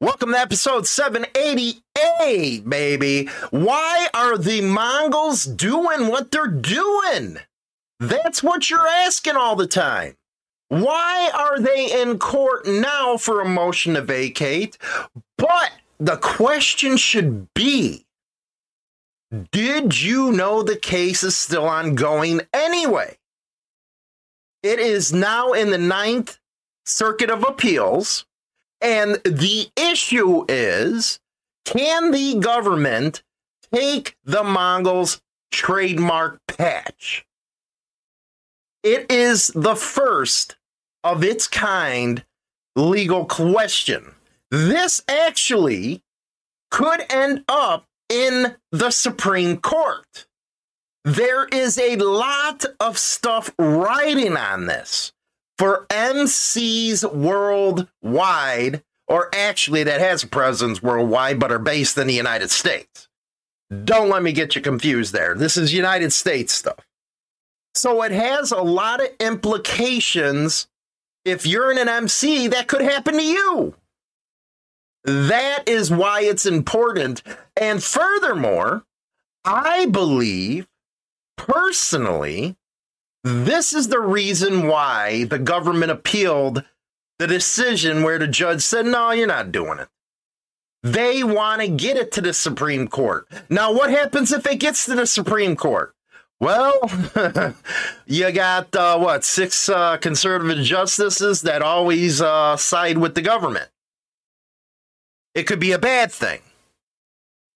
Welcome to episode 788, baby. Why are the Mongols doing what they're doing? That's what you're asking all the time. Why are they in court now for a motion to vacate? But the question should be Did you know the case is still ongoing anyway? It is now in the Ninth Circuit of Appeals. And the issue is can the government take the Mongols trademark patch? It is the first of its kind legal question. This actually could end up in the Supreme Court. There is a lot of stuff riding on this for MCs worldwide, or actually that has a presence worldwide, but are based in the United States. Don't let me get you confused there. This is United States stuff. So it has a lot of implications. If you're in an MC, that could happen to you. That is why it's important. And furthermore, I believe personally this is the reason why the government appealed the decision where the judge said, no, you're not doing it. They want to get it to the Supreme Court. Now, what happens if it gets to the Supreme Court? Well, you got uh, what, six uh, conservative justices that always uh, side with the government. It could be a bad thing.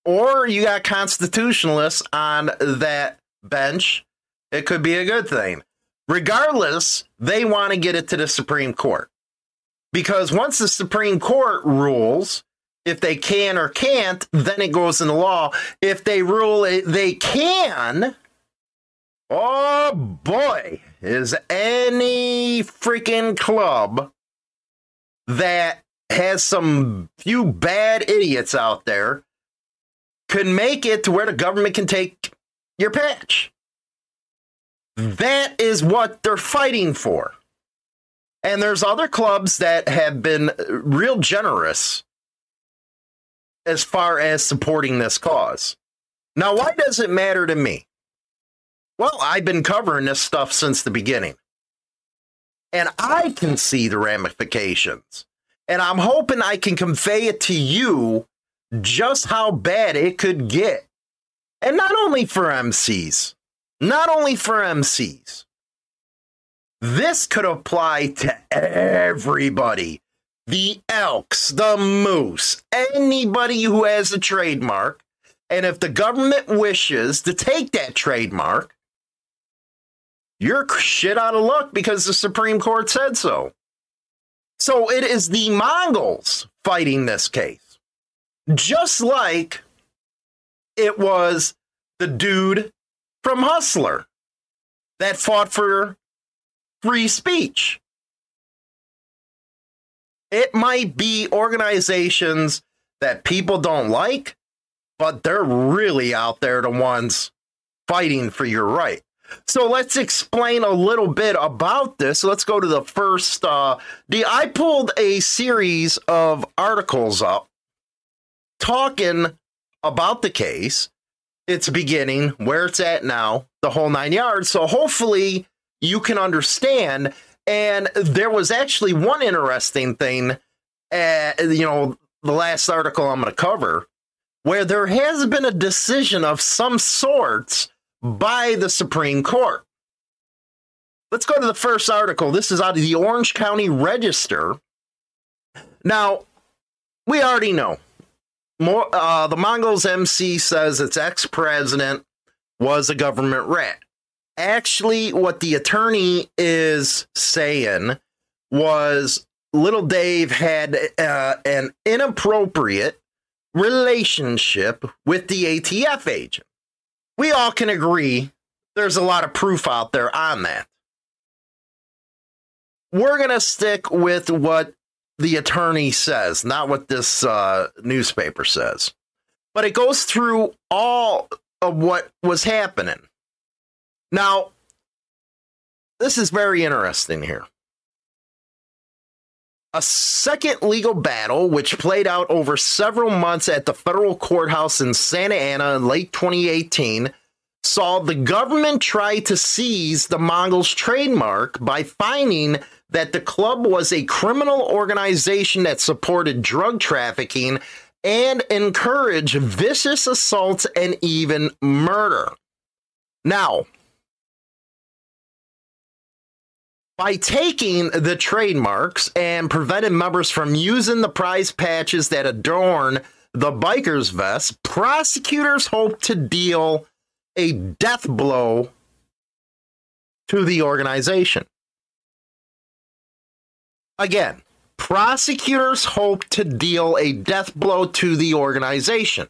Or you got constitutionalists on that bench it could be a good thing. Regardless, they want to get it to the Supreme Court. Because once the Supreme Court rules, if they can or can't, then it goes into law. If they rule it, they can. Oh boy, is any freaking club that has some few bad idiots out there could make it to where the government can take your patch. That is what they're fighting for. And there's other clubs that have been real generous as far as supporting this cause. Now, why does it matter to me? Well, I've been covering this stuff since the beginning. And I can see the ramifications. And I'm hoping I can convey it to you just how bad it could get. And not only for MCs, not only for MCs. This could apply to everybody. The Elks, the Moose, anybody who has a trademark. And if the government wishes to take that trademark, you're shit out of luck because the Supreme Court said so. So it is the Mongols fighting this case. Just like it was the dude from Hustler that fought for free speech. It might be organizations that people don't like, but they're really out there the ones fighting for your right. So let's explain a little bit about this. Let's go to the first. Uh, the I pulled a series of articles up talking about the case its beginning, where it's at now, the whole nine yards. So hopefully you can understand. And there was actually one interesting thing, uh, you know, the last article I'm going to cover, where there has been a decision of some sorts by the Supreme Court. Let's go to the first article. This is out of the Orange County Register. Now, we already know more, uh, the Mongols MC says its ex president was a government rat. Actually, what the attorney is saying was little Dave had uh, an inappropriate relationship with the ATF agent. We all can agree there's a lot of proof out there on that. We're going to stick with what the attorney says, not what this uh, newspaper says. But it goes through all of what was happening. Now, this is very interesting here. A second legal battle, which played out over several months at the federal courthouse in Santa Ana in late 2018, saw the government try to seize the Mongols trademark by finding that the club was a criminal organization that supported drug trafficking and encouraged vicious assaults and even murder. Now, by taking the trademarks and preventing members from using the prize patches that adorn the biker's vest, prosecutors hope to deal a death blow to the organization. Again, prosecutors hope to deal a death blow to the organization.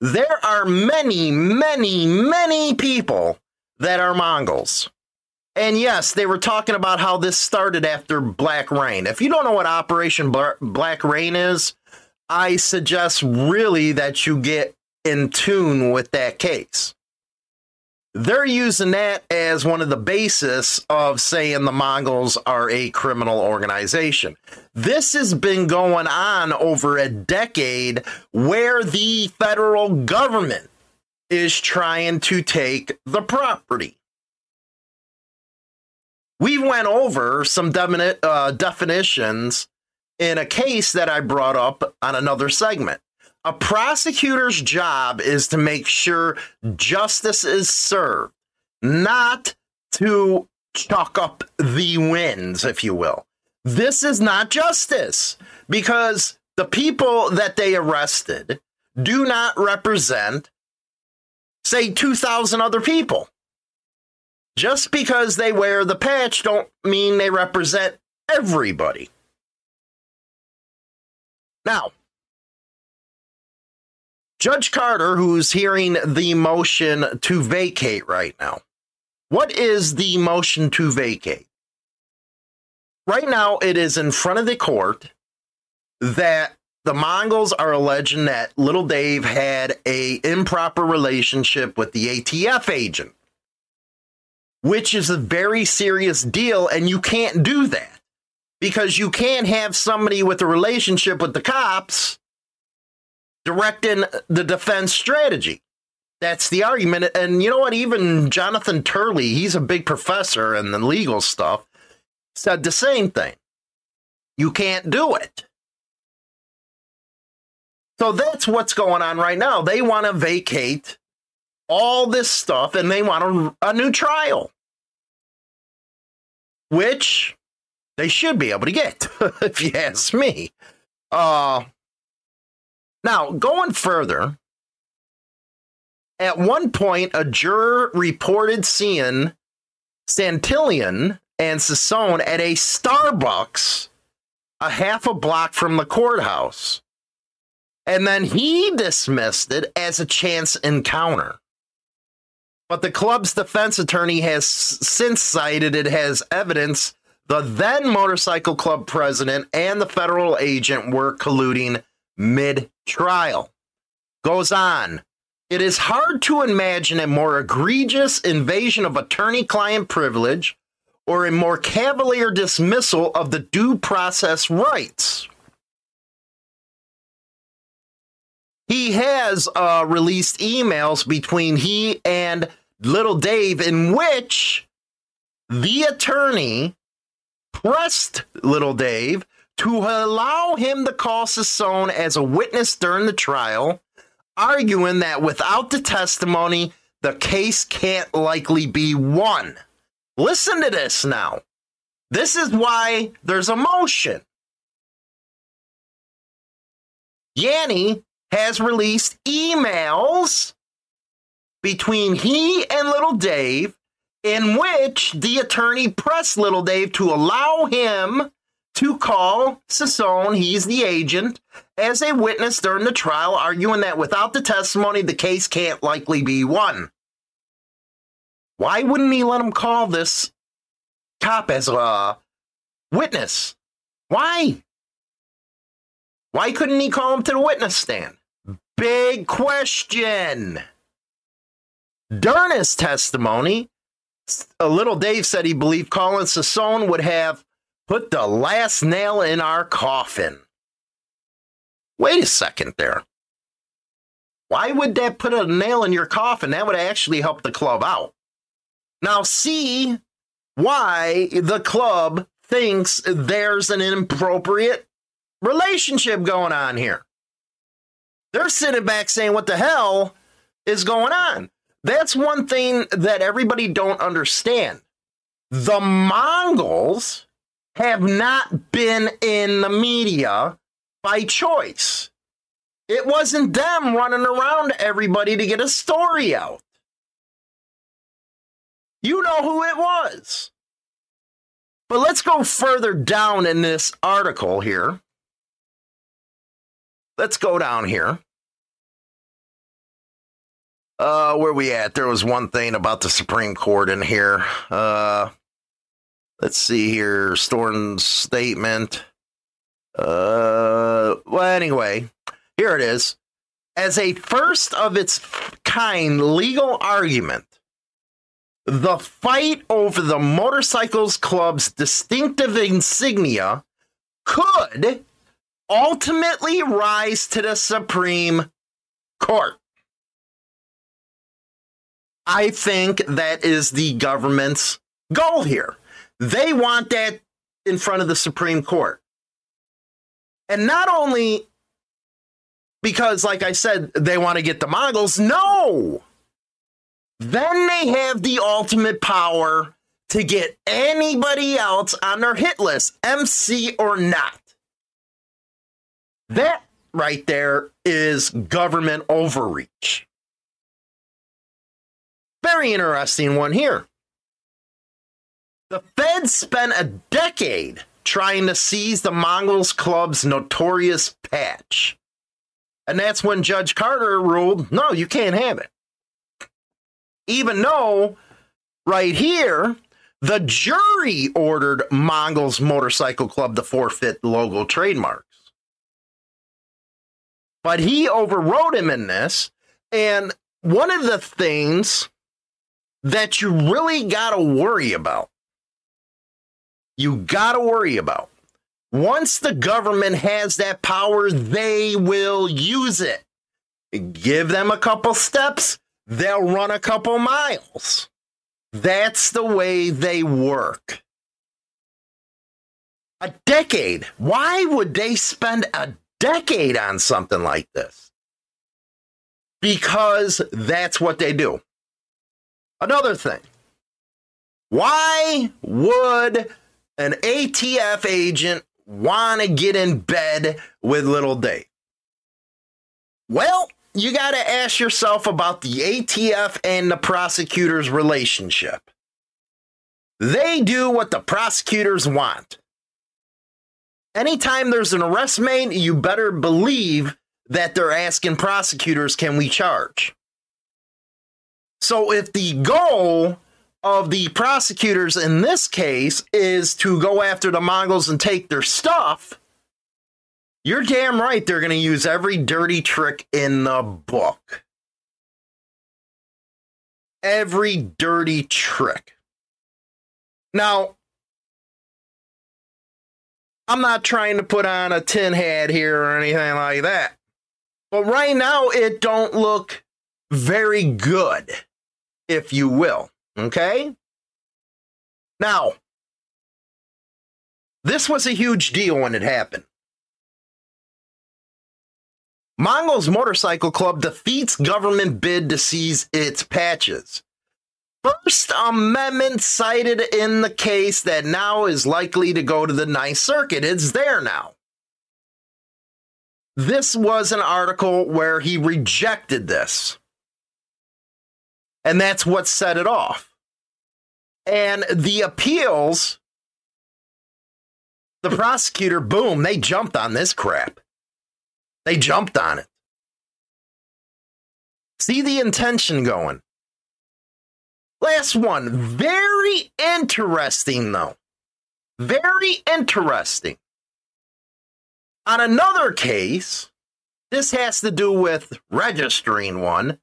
There are many, many, many people that are Mongols. And yes, they were talking about how this started after Black Rain. If you don't know what Operation Black Rain is, I suggest really that you get in tune with that case. They're using that as one of the basis of saying the Mongols are a criminal organization. This has been going on over a decade where the federal government is trying to take the property. We went over some uh, definitions in a case that I brought up on another segment. A prosecutor's job is to make sure justice is served, not to chalk up the wins, if you will. This is not justice because the people that they arrested do not represent, say, 2,000 other people. Just because they wear the patch don't mean they represent everybody. Now, Judge Carter, who's hearing the motion to vacate right now, what is the motion to vacate? Right now, it is in front of the court that the Mongols are alleging that little Dave had a improper relationship with the ATF agent, which is a very serious deal, and you can't do that because you can't have somebody with a relationship with the cops directing the defense strategy. That's the argument. And you know what? Even Jonathan Turley, he's a big professor in the legal stuff, said the same thing. You can't do it. So that's what's going on right now. They want to vacate all this stuff and they want a, a new trial, which they should be able to get, if you ask me. Uh, now, going further, at one point, a juror reported seeing Santillan and Sasson at a Starbucks a half a block from the courthouse. And then he dismissed it as a chance encounter. But the club's defense attorney has since cited it as evidence the then motorcycle club president and the federal agent were colluding mid trial. Goes on. It is hard to imagine a more egregious invasion of attorney client privilege or a more cavalier dismissal of the due process rights. He has uh, released emails between he and Little Dave in which the attorney pressed Little Dave to allow him to call Sasson as a witness during the trial, arguing that without the testimony, the case can't likely be won. Listen to this now. This is why there's a motion. Yanny has released emails between he and Little Dave in which the attorney pressed Little Dave to allow him to call Sasson, he's the agent, as a witness during the trial, arguing that without the testimony, the case can't likely be won. Why wouldn't he let him call this cop as a witness? Why? Why couldn't he call him to the witness stand? Big question. During his testimony, a little Dave said he believed Colin Sasson would have put the last nail in our coffin. Wait a second there. Why would that put a nail in your coffin? That would actually help the club out. Now, see why the club thinks there's an inappropriate relationship going on here. They're sitting back saying, What the hell is going on? That's one thing that everybody don't understand. The Mongols have not been in the media by choice. It wasn't them running around everybody to get a story out. You know who it was. But let's go further down in this article here. Let's go down here. Uh, where we at? There was one thing about the Supreme Court in here. Uh, let's see here. Storn's statement. Uh, well, anyway, here it is. As a first of its kind legal argument, the fight over the motorcycles club's distinctive insignia could ultimately rise to the Supreme Court. I think that is the government's goal here. They want that in front of the Supreme Court. And not only because, like I said, they want to get the Mongols, no! Then they have the ultimate power to get anybody else on their hit list, MC or not. That right there is government overreach. Very interesting one here. The feds spent a decade trying to seize the Mongols Club's notorious patch. And that's when Judge Carter ruled no, you can't have it. Even though, right here, the jury ordered Mongols Motorcycle Club to forfeit logo trademarks. But he overrode him in this. And one of the things that you really got to worry about. You got to worry about. Once the government has that power, they will use it. Give them a couple steps, they'll run a couple miles. That's the way they work. A decade. Why would they spend a decade on something like this? Because that's what they do. Another thing. Why would an ATF agent want to get in bed with little Dave? Well, you got to ask yourself about the ATF and the prosecutor's relationship. They do what the prosecutors want. Anytime there's an arrest made, you better believe that they're asking prosecutors, can we charge? So if the goal of the prosecutors in this case is to go after the Mongols and take their stuff, you're damn right they're going to use every dirty trick in the book. Every dirty trick. Now, I'm not trying to put on a tin hat here or anything like that. But right now it don't look very good if you will. Okay? Now, this was a huge deal when it happened. Mongols Motorcycle Club defeats government bid to seize its patches. First Amendment cited in the case that now is likely to go to the Ninth Circuit. It's there now. This was an article where he rejected this. And that's what set it off. And the appeals, the prosecutor, boom, they jumped on this crap. They jumped on it. See the intention going. Last one. Very interesting, though. Very interesting. On another case, this has to do with registering one.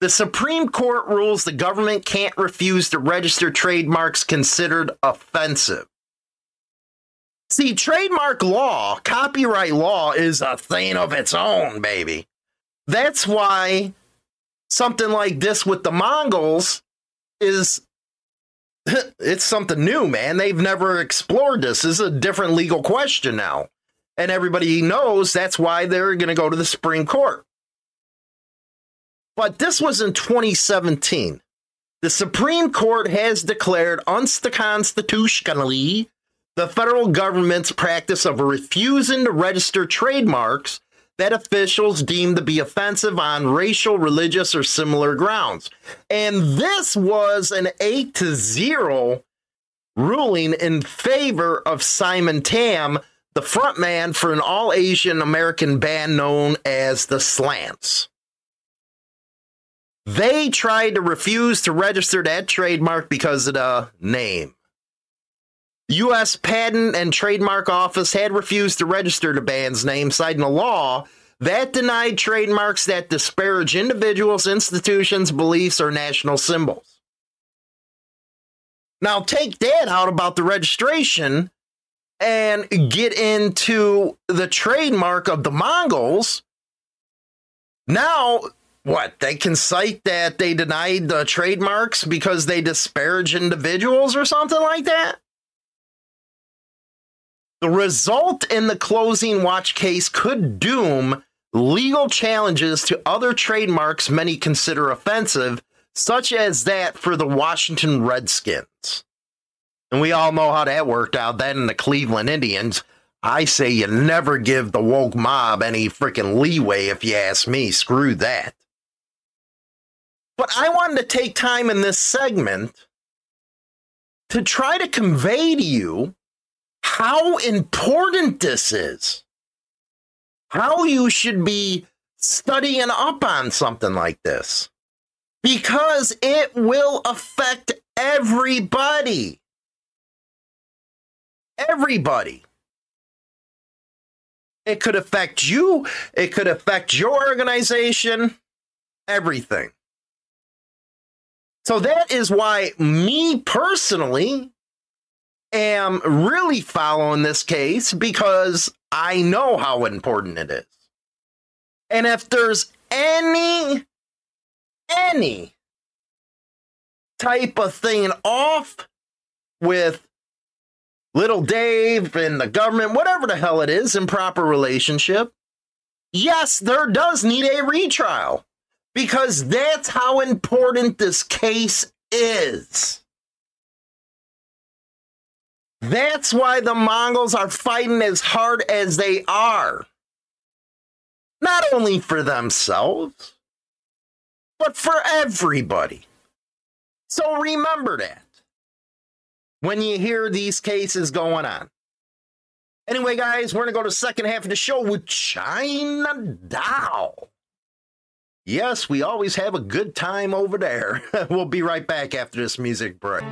The Supreme Court rules the government can't refuse to register trademarks considered offensive. See, trademark law, copyright law is a thing of its own, baby. That's why something like this with the Mongols is it's something new, man. They've never explored this. This is a different legal question now. And everybody knows that's why they're going to go to the Supreme Court. But this was in 2017. The Supreme Court has declared unconstitutionally the federal government's practice of refusing to register trademarks that officials deem to be offensive on racial, religious, or similar grounds. And this was an 8 to 0 ruling in favor of Simon Tam, the frontman for an all Asian American band known as the Slants. They tried to refuse to register that trademark because of the name. U.S. Patent and Trademark Office had refused to register the band's name, citing a law that denied trademarks that disparage individuals, institutions, beliefs, or national symbols. Now, take that out about the registration and get into the trademark of the Mongols. Now, what? They can cite that they denied the trademarks because they disparage individuals or something like that? The result in the closing watch case could doom legal challenges to other trademarks many consider offensive, such as that for the Washington Redskins. And we all know how that worked out. Then in the Cleveland Indians, I say you never give the woke mob any freaking leeway if you ask me. Screw that. But I wanted to take time in this segment to try to convey to you how important this is. How you should be studying up on something like this. Because it will affect everybody. Everybody. It could affect you, it could affect your organization, everything. So that is why me personally, am really following this case because I know how important it is. And if there's any, any type of thing off with little Dave and the government, whatever the hell it is, improper relationship, yes, there does need a retrial because that's how important this case is. That's why the Mongols are fighting as hard as they are. Not only for themselves, but for everybody. So remember that when you hear these cases going on. Anyway, guys, we're going to go to the second half of the show with China Doll. Yes, we always have a good time over there. we'll be right back after this music break.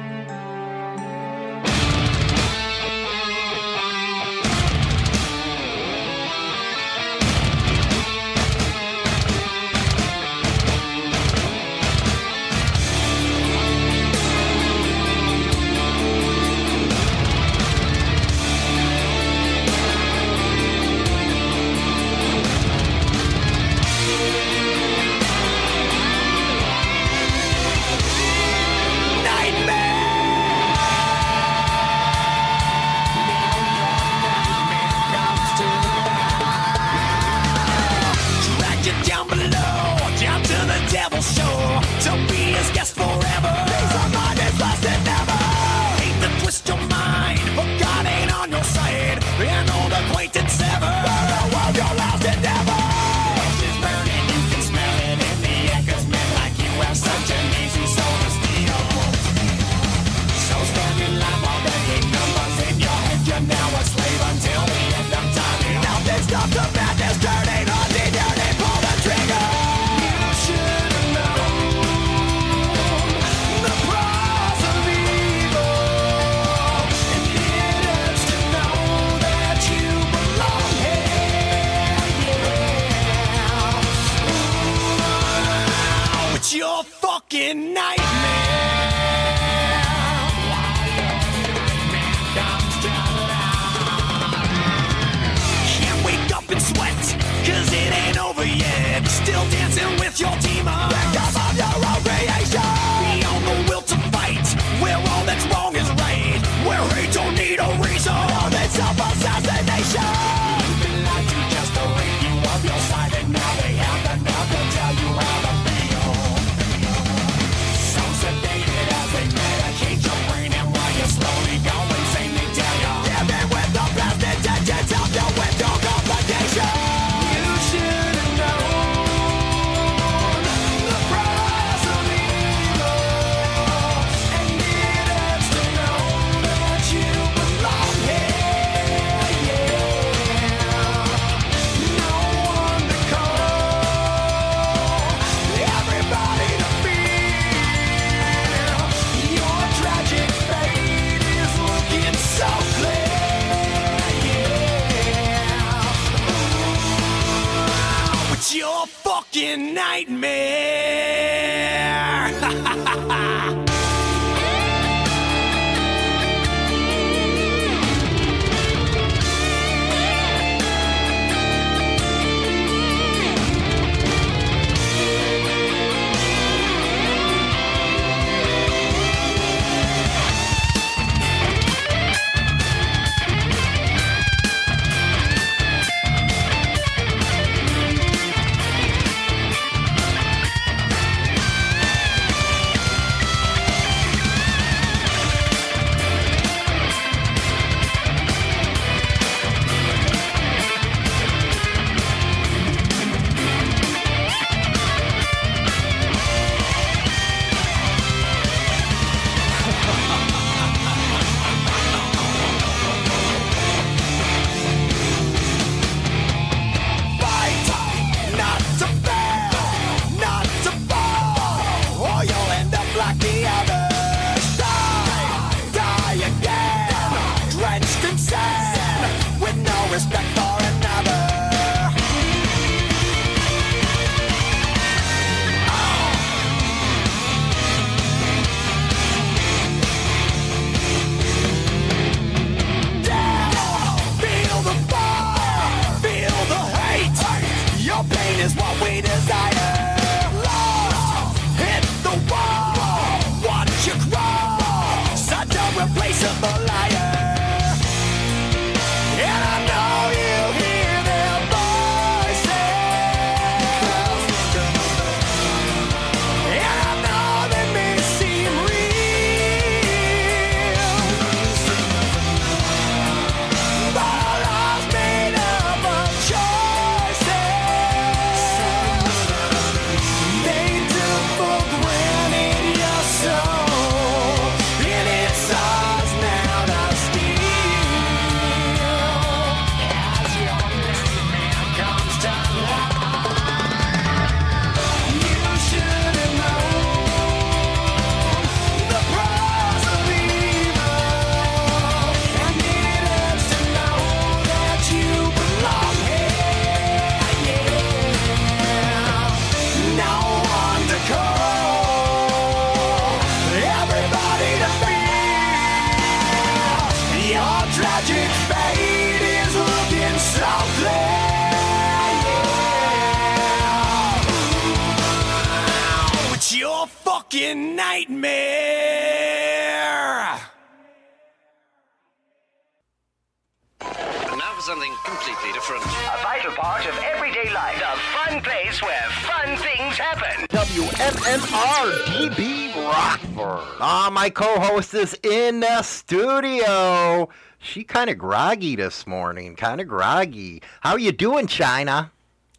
Is in the studio. She kind of groggy this morning, kind of groggy. How are you doing, China?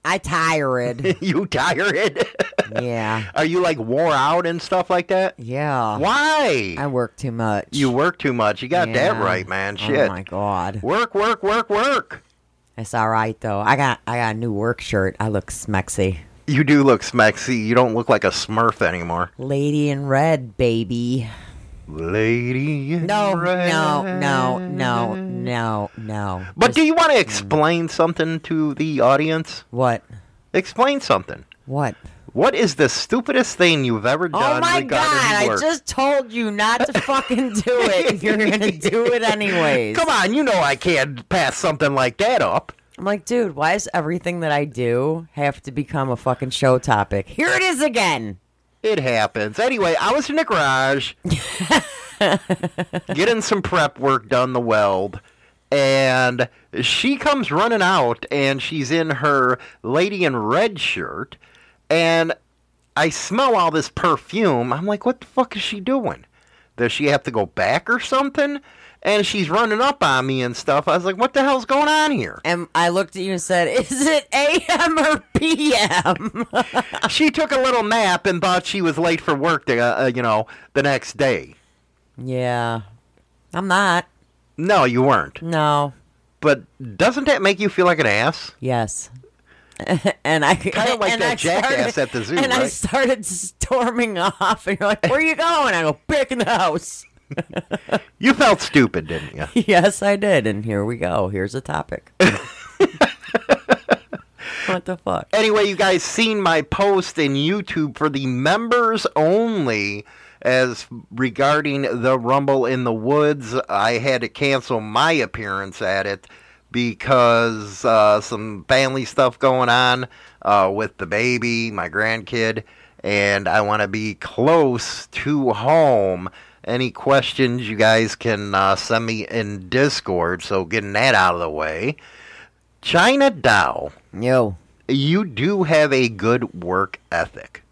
I tired. you tired? yeah. Are you like wore out and stuff like that? Yeah. Why? I work too much. you work too much. You got that right, man. Shit. Oh Shit. my god. Work, work, work, work. It's all right though. I got I got a new work shirt. I look smexy. You do look smexy. You don't look like a smurf anymore. Lady in red, baby. Lady. No, red. no, no, no, no, no. But Just- do you want to explain something to the audience? what? Explain something. What? What is the stupidest thing you've ever oh done Oh my god! I just told you not to fucking do it. You're gonna do it anyways. Come on, you know I can't pass something like that up. I'm like, dude, why does everything that I do have to become a fucking show topic? Here it is again. It happens. Anyway, I was in the garage getting some prep work done the weld and she comes running out and she's in her lady in red shirt and I smell all this perfume. I'm like, what the fuck is she doing? Does she have to go back or something? And she's running up on me and stuff. I was like, what the hell's going on here? And I looked at you and said, "Is it AM or PM?" she took a little nap and thought she was late for work, to, uh, uh, you know, the next day. yeah, I'm not. No, you weren't. No. But doesn't that make you feel like an ass? Yes. and I Kinda like and that I jackass started- at the zoo, And I started storming off, and you're like, "Where are you going?" I go, "Back in the house." You felt stupid, didn't you? yes, I did, and here we go. Here's a topic. what the fuck? Anyway, you guys seen my post in YouTube for the members only as regarding the Rumble in the Woods. I had to cancel my appearance at it because uh, some family stuff going on uh, with the baby, my grandkid, and I want to be close to home. Any questions you guys can uh, send me in Discord. So getting that out of the way. China Doll Yo, you do have a good work ethic.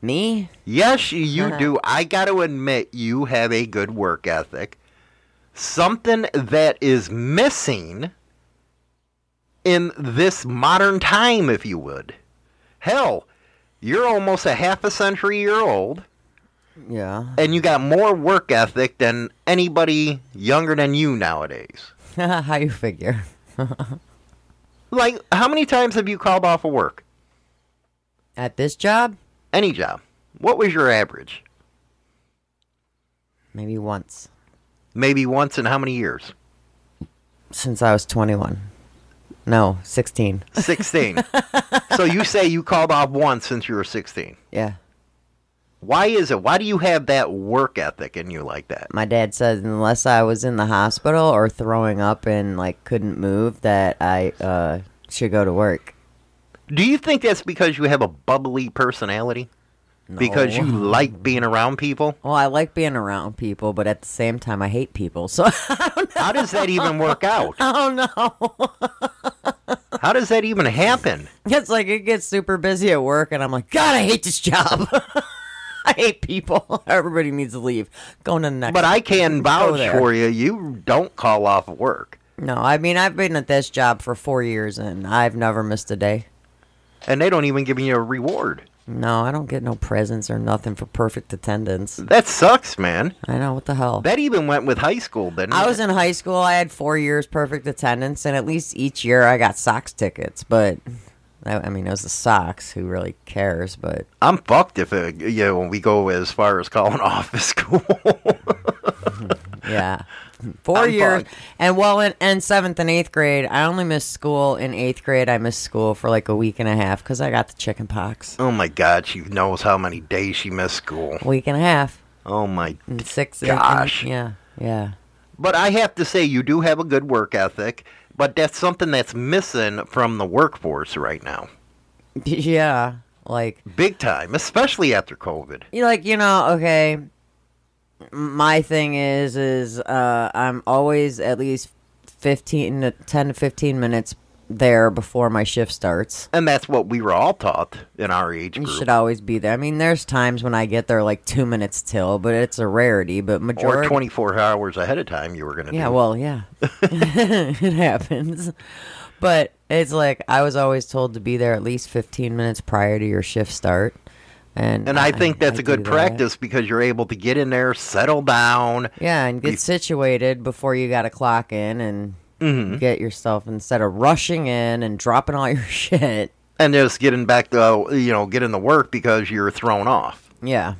me? Yes, you do. I got to admit, you have a good work ethic. Something that is missing in this modern time, if you would. Hell, you're almost a half a century year old, Yeah. and you got more work ethic than anybody younger than you nowadays. How you figure? Like, how many times have you called off of work? At this job? Any job. What was your average? Maybe once. Maybe once in how many years? Since I was 21. No, 16. 16. so you say you called off once since you were 16. Yeah. Why is it? Why do you have that work ethic in you like that? My dad said unless I was in the hospital or throwing up and like couldn't move that I uh should go to work. Do you think that's because you have a bubbly personality? Because you like being around people? Well, I like being around people, but at the same time I hate people. So How does that even work out? Oh no. How does that even happen? It's like it gets super busy at work and I'm like, God, I hate this job. I hate people. Everybody needs to leave. Going to the next But I can vouch for you. You don't call off work. No, I mean I've been at this job for four years and I've never missed a day. And they don't even give you a reward. No, I don't get no presents or nothing for perfect attendance. That sucks, man. I know what the hell. That even went with high school, didn't I it? was in high school. I had four years perfect attendance, and at least each year I got Sox tickets. But I, I mean, it was the Sox. Who really cares? But I'm fucked if it, you know, when we go as far as calling off of school. yeah, 4 I'm years. fucked. And well, in, in seventh and eighth grade, I only missed school. In eighth grade, I missed school for like a week and a half because I got the chicken pox. oh my God, she knows how many days she missed school. Week and a half. Oh my. And six. and- and- Gosh. yeah. Yeah. But I have to say, you do have a good work ethic, but that's something that's missing from the workforce right now. Yeah. Like. Big time, especially after COVID. you like you know okay my thing is is uh i'm always at least 15 to 10 to 15 minutes there before my shift starts And that's what we were all taught in our age you should always be there i mean there's times when i get there like two minutes till but it's a rarity but majority Or 24 hours ahead of time you were going to yeah do. well yeah it happens but it's like i was always told to be there at least 15 minutes prior to your shift start and and I think that's a good that. practice because you're able to get in there, settle down. Yeah, and get situated before you got to clock in and Mm-hmm. get yourself instead of rushing in and dropping all your shit. and just getting back to uh, you know getting to work because you're thrown off. Yeah,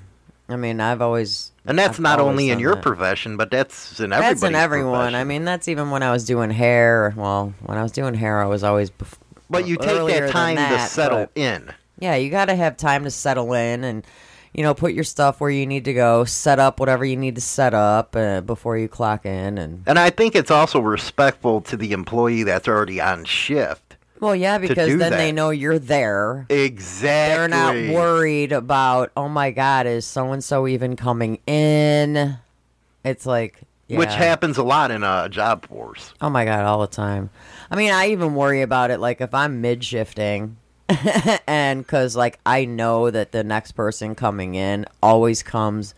I mean, I've always And that's I've not only in your that. profession, but that's in everybody's That's in everyone. I mean, that's even when I was doing hair. Well, when I was doing hair, I was always. Bef- but you take that time to settle in. Yeah, you got to have time to settle in and. You know, put your stuff where you need to go. Set up whatever you need to set up uh, before you clock in, and And I think it's also respectful to the employee that's already on shift. well, yeah, because then they know you're there. Exactly. They're not worried about, oh my God, is so and so even coming in? It's like, Which happens a lot in a job force. Oh my God, all the time. I mean, I even worry about it like if I'm mid shifting and because like I know that the next person coming in always comes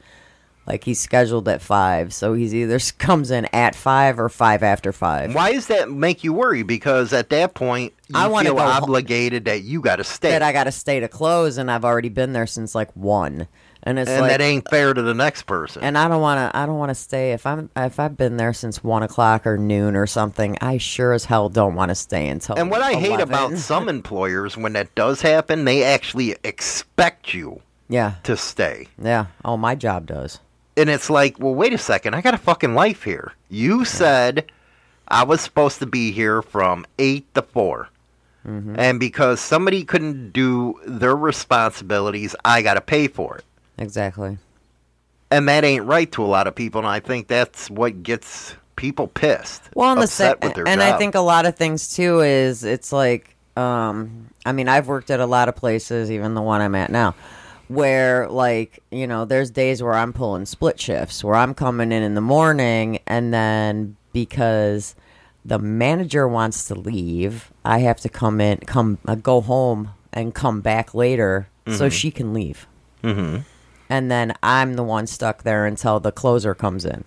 like he's scheduled at five. So he's either comes in at five or five after five. Why does that make you worry? Because at that point, you I wanna feel obligated that you got to stay. That I got to stay to close and I've already been there since like one. And it's and like, that ain't fair to the next person. and I don't want to. I don't want to stay if I'm if I've been there since one o'clock or noon or something. I sure as hell don't want to stay until. And what I hate about some employers when that does happen, they actually expect you yeah, to stay. yeah. Oh, my job does. And it's like, well, wait a second. I got a fucking life here. You said I was supposed to be here from 8 to 4. And because somebody couldn't do their responsibilities, I got to pay for it. Exactly. And that ain't right to a lot of people. And I think that's what gets people pissed. Well, and the sa- with their and I think a lot of things too is it's like, um, I mean, I've worked at a lot of places, even the one I'm at now, where like you know, there's days where I'm pulling split shifts, where I'm coming in in the morning, and then because the manager wants to leave, I have to come in, come uh, go home, and come back later so she can leave. Mm-hmm. And then I'm the one stuck there until the closer comes in.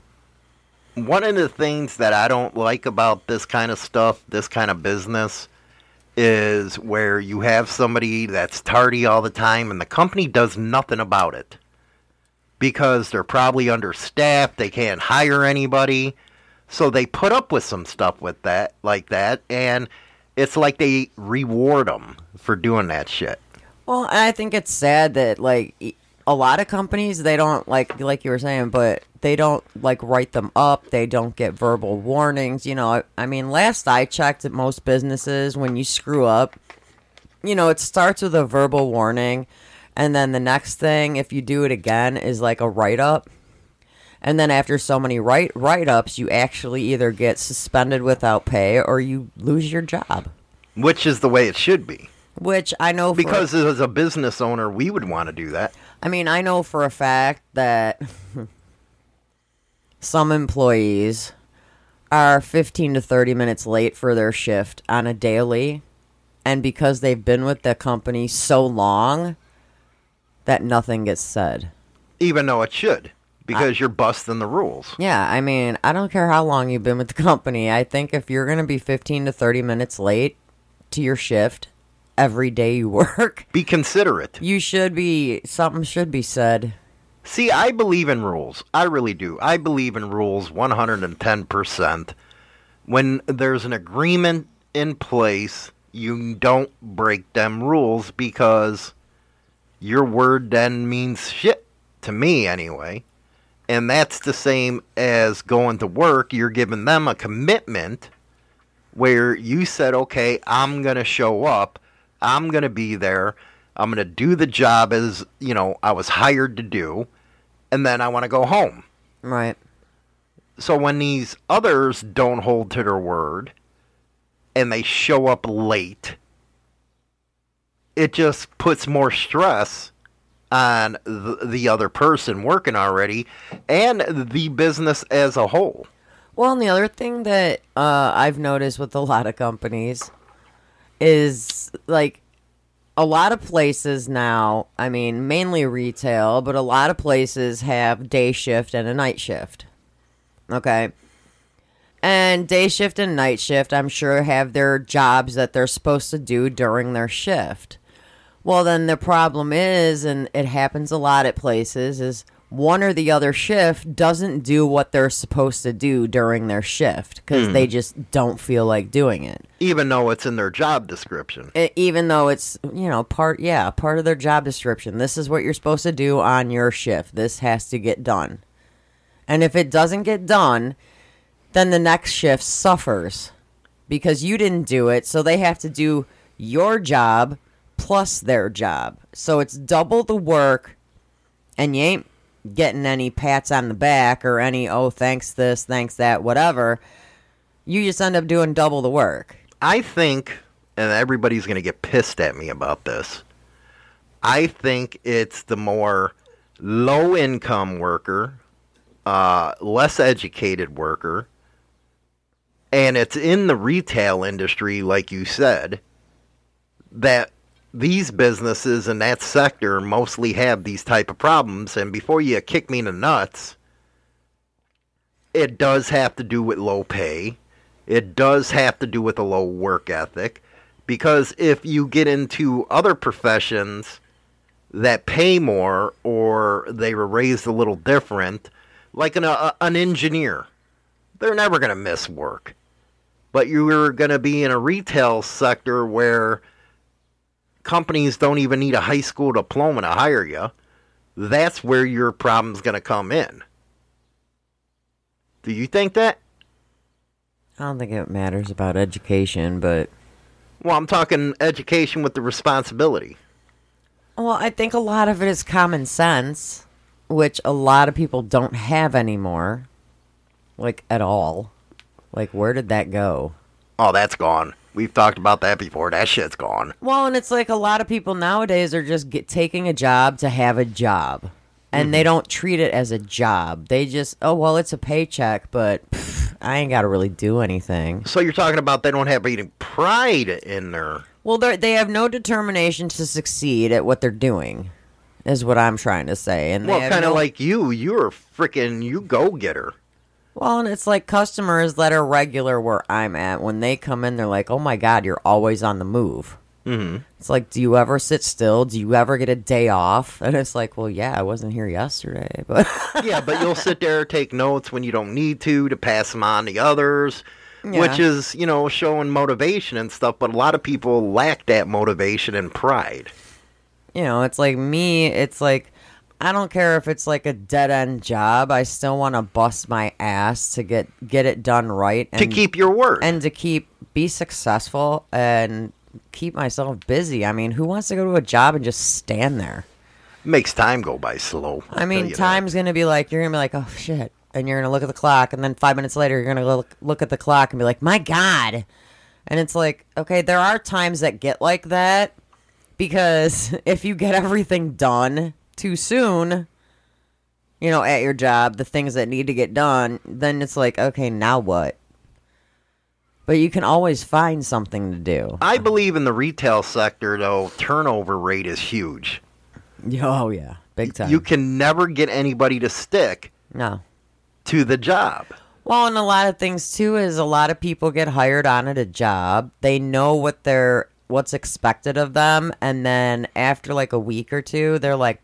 one of the things that I don't like about this kind of stuff, this kind of business, is where you have somebody that's tardy all the time and the company does nothing about it because they're probably understaffed, they can't hire anybody. So they put up with some stuff with that like that and it's like they reward them for doing that shit. Well, I think it's sad that like a lot of companies they don't like like you were saying, but they don't like write them up. They don't get verbal warnings. You know, I, I mean, last I checked at most businesses, when you screw up, you know, it starts with a verbal warning, and then the next thing, if you do it again, is like a write up. And then after so many write write ups, you actually either get suspended without pay or you lose your job. Which is the way it should be. Which I know for- Because as a business owner, we would want to do that. I mean, I know for a fact that some employees are 15 to 30 minutes late for their shift on a daily. And because they've been with the company so long, that nothing gets said. even though it should, because you're busting the rules. Yeah, I mean, I don't care how long you've been with the company. I think if you're going to be 15 to 30 minutes late to your shift every day you work, Be considerate. you should be, something should be said. See, I believe in rules. I really do. I believe in rules 110%. When there's an agreement in place, you don't break them rules because your word then means shit to me anyway. And that's the same as going to work. You're giving them a commitment where you said, okay, I'm going to show up. I'm going to be there. I'm going to do the job as, you know, I was hired to do. And then I want to go home. Right. So when these others don't hold to their word and they show up late, it just puts more stress on the, the other person working already and the business as a whole. Well, and the other thing that uh, I've noticed with a lot of companies is like a lot of places now, I mean, mainly retail, but a lot of places have day shift and a night shift. Okay. And day shift and night shift, I'm sure, have their jobs that they're supposed to do during their shift. Well, then the problem is, and it happens a lot at places, is one or the other shift doesn't do what they're supposed to do during their shift because they hmm. just don't feel like doing it. Even though it's in their job description. E- Even though it's, you know, part, yeah, part of their job description. This is what you're supposed to do on your shift. This has to get done. And if it doesn't get done, then the next shift suffers because you didn't do it. So they have to do your job plus their job. So it's double the work, and you ain't getting any pats on the back or any, oh, thanks this, thanks that, whatever. You just end up doing double the work. I think, and everybody's going to get pissed at me about this, I think it's the more low income worker, uh, less educated worker, and it's in the retail industry, like you said, that these businesses in that sector mostly have these type of problems. And before you kick me in the nuts, it does have to do with low pay. It does have to do with a low work ethic. Because if you get into other professions that pay more or they were raised a little different, like an, a, an engineer, they're never going to miss work. But you're going to be in a retail sector where companies don't even need a high school diploma to hire you. That's where your problem's going to come in. Do you think that? I don't think it matters about education, but Well, I'm talking education with the responsibility. Well, I think a lot of it is common sense, which a lot of people don't have anymore. Like, at all. Like, where did that go? Oh, that's gone. We've talked about that before. That shit's gone. Well, and it's like a lot of people nowadays are just get, taking a job to have a job. And they mm-hmm. don't treat it as a job. They just, oh, well, it's a paycheck, but pff, I ain't got to really do anything. So you're talking about they don't have any pride in their. Well, they they have no determination to succeed at what they're doing, is what I'm trying to say. And Well, kind of no- like you. You're a freaking you go getter. Well, and it's like customers that are regular where I'm at. When they come in, they're like, "Oh my god, you're always on the move." Mm-hmm. It's like, do you ever sit still? Do you ever get a day off? And it's like, well, yeah, I wasn't here yesterday, but yeah, but you'll sit there take notes when you don't need to to pass them on to others, which is you know showing motivation and stuff. But a lot of people lack that motivation and pride. you know, it's like me. It's like I don't care if it's like a dead end job. I still want to bust my ass to get get it done right and to keep your word. and to keep be successful and keep myself busy. I mean, who wants to go to a job and just stand there? makes time go by slow. I I'll mean, time's gonna be like you're gonna be like, oh shit, and you're gonna look at the clock, and then five minutes later you're gonna look look at the clock and be like, my god, and it's like, okay, there are times that get like that because if you get everything done too soon, you know, at your job, the things that need to get done, then it's like, okay, now what? But you can always find something to do. I believe in the retail sector though. Turnover rate is huge. Oh yeah, big time. You can never get anybody to stick no. to the job. Well, and a lot of things too is a lot of people get hired on at a job. They know what they're what's expected of them, and then after like a week or two, they're like,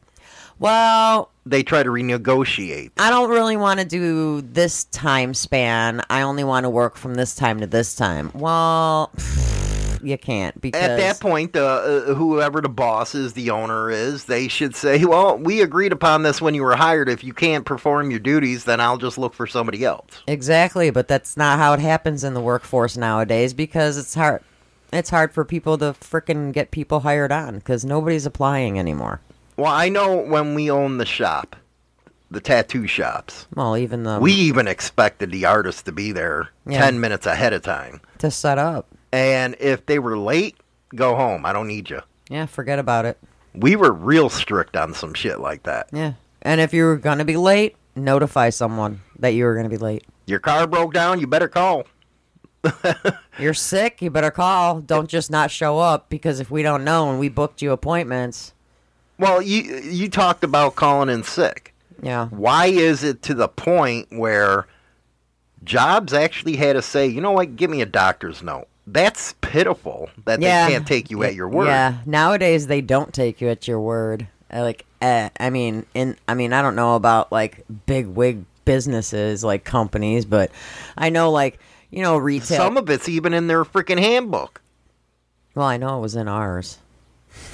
"Well, They try to renegotiate. I don't really want to do this time span. I only want to work from this time to this time." Well, you can't because At that point, uh, uh, whoever the boss is, the owner is, they should say, "Well, we agreed upon this when you were hired. If you can't perform your duties, then I'll just look for somebody else." Exactly, but that's not how it happens in the workforce nowadays because it's hard. It's hard for people to frickin' get people hired on because nobody's applying anymore. Well, I know when we owned the shop, the tattoo shops, Well, even the we even expected the artist to be there Yeah. 10 minutes ahead of time. to set up. And if they were late, go home. I don't need you. Yeah, forget about it. We were real strict on some shit like that. Yeah, and if you were gonna be late, notify someone that you were gonna be late. Your car broke down, you better call. You're sick, you better call. Don't just not show up because if we don't know and we booked you appointments, Well, you you talked about calling in sick. yeah, Why is it to the point where jobs actually had to say, you know what, give me a doctor's note? That's pitiful that yeah, they can't take you at your word. Yeah, nowadays they don't take you at your word. Uh, Like, uh, I mean, in I mean, I don't know about like big wig businesses like companies, but I know like you know retail. Some of it's even in their freaking handbook. well, I know it was in ours.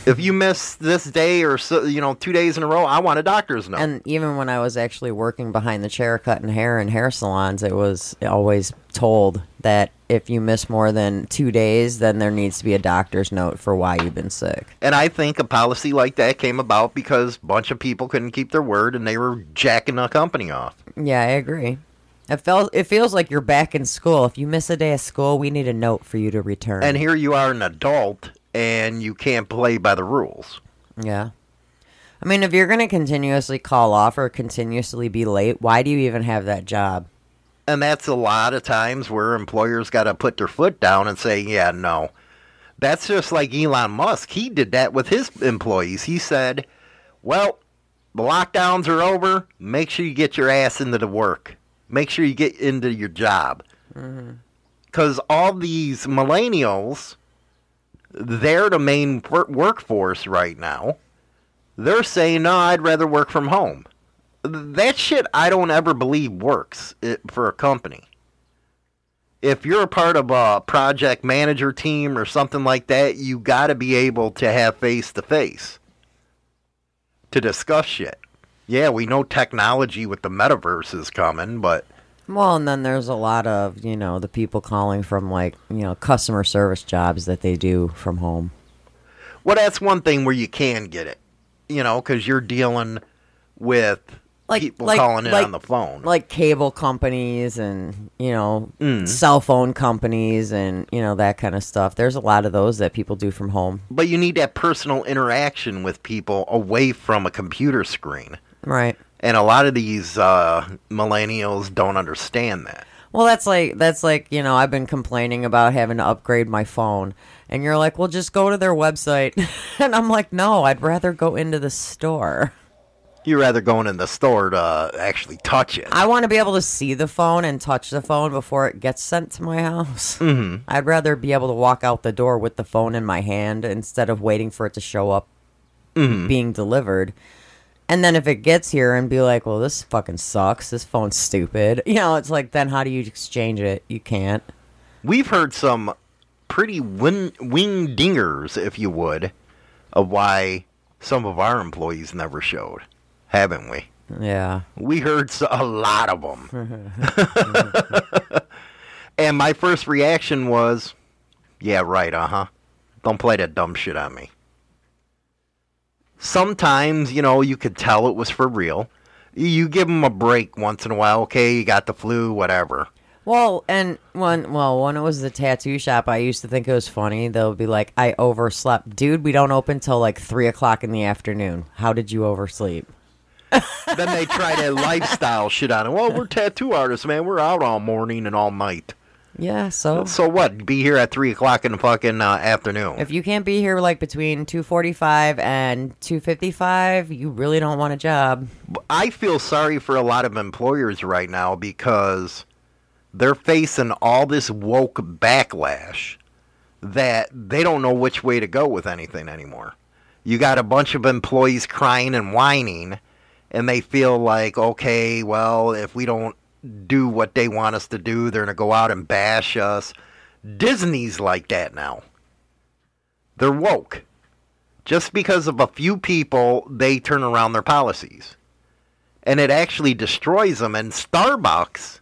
If you miss this day or so, you know two days in a row, I want a doctor's note. And even when I was actually working behind the chair cutting hair in hair salons, it was always told that if you miss more than two days, then there needs to be a doctor's note for why you've been sick. And I think a policy like that came about because a bunch of people couldn't keep their word and they were jacking the company off. Yeah, I agree. It felt it feels like you're back in school. If you miss a day of school, we need a note for you to return. And here you are an adult and you can't play by the rules. yeah. I mean, if you're going to continuously call off or continuously be late, why do you even have that job? And that's a lot of times where employers got to put their foot down and say, yeah, no. That's just like Elon Musk. He did that with his employees. He said, well, the lockdowns are over. Make sure you get your ass into the work. Make sure you get into your job. Mm-hmm. Because all these millennials, they're the main wor- workforce right now. They're saying, no, I'd rather work from home that shit I don't ever believe works it, for a company. If you're a part of a project manager team or something like that, you got to be able to have face to face to discuss shit. Yeah, we know technology with the metaverse is coming, but Well, and then there's a lot of, you know, the people calling from like, you know, customer service jobs that they do from home. Well, that's one thing where you can get it, you know, because you're dealing with Like people like, calling in like- on the phone. Like cable companies and, you know, Mm. cell phone companies and, you know, that kind of stuff. There's a lot of those that people do from home. but you need that personal interaction with people away from a computer screen. Right. And a lot of these uh, millennials don't understand that. Well, that's like that's like you know I've been complaining about having to upgrade my phone, and you're like, well, just go to their website, and I'm like, no, I'd rather go into the store. You're rather going in the store to actually touch it. I want to be able to see the phone and touch the phone before it gets sent to my house. Mm-hmm. I'd rather be able to walk out the door with the phone in my hand instead of waiting for it to show up being delivered. And then if it gets here and be like, well, this fucking sucks. This phone's stupid. You know, it's like, then how do you exchange it? You can't. We've heard some pretty win- wing dingers, if you would, of why some of our employees never showed, haven't we? Yeah. We heard a lot of them. and my first reaction was, yeah, right, uh huh. Don't play that dumb shit on me. Sometimes, you know, you could tell it was for real. You give them a break once in a while. Okay, you got the flu, whatever. Well, and when well, when it was the tattoo shop, I used to think it was funny. They'll be like, "I overslept, dude. We don't open till like three o'clock in the afternoon. How did you oversleep?" then they try that lifestyle shit on it. Well, we're tattoo artists, man. We're out all morning and all night. Yeah. So So what? Be here at three o'clock in the fucking uh, afternoon. if you can't be here like between two forty-five and two fifty-five, you really don't want a job. I feel sorry for a lot of employers right now because they're facing all this woke backlash that they don't know which way to go with anything anymore. You got a bunch of employees crying and whining, and they feel like, okay, well, if we don't do what they want us to do, they're going to go out and bash us. Disney's like that now. They're woke. Just because of a few people, they turn around their policies and it actually destroys them. And Starbucks,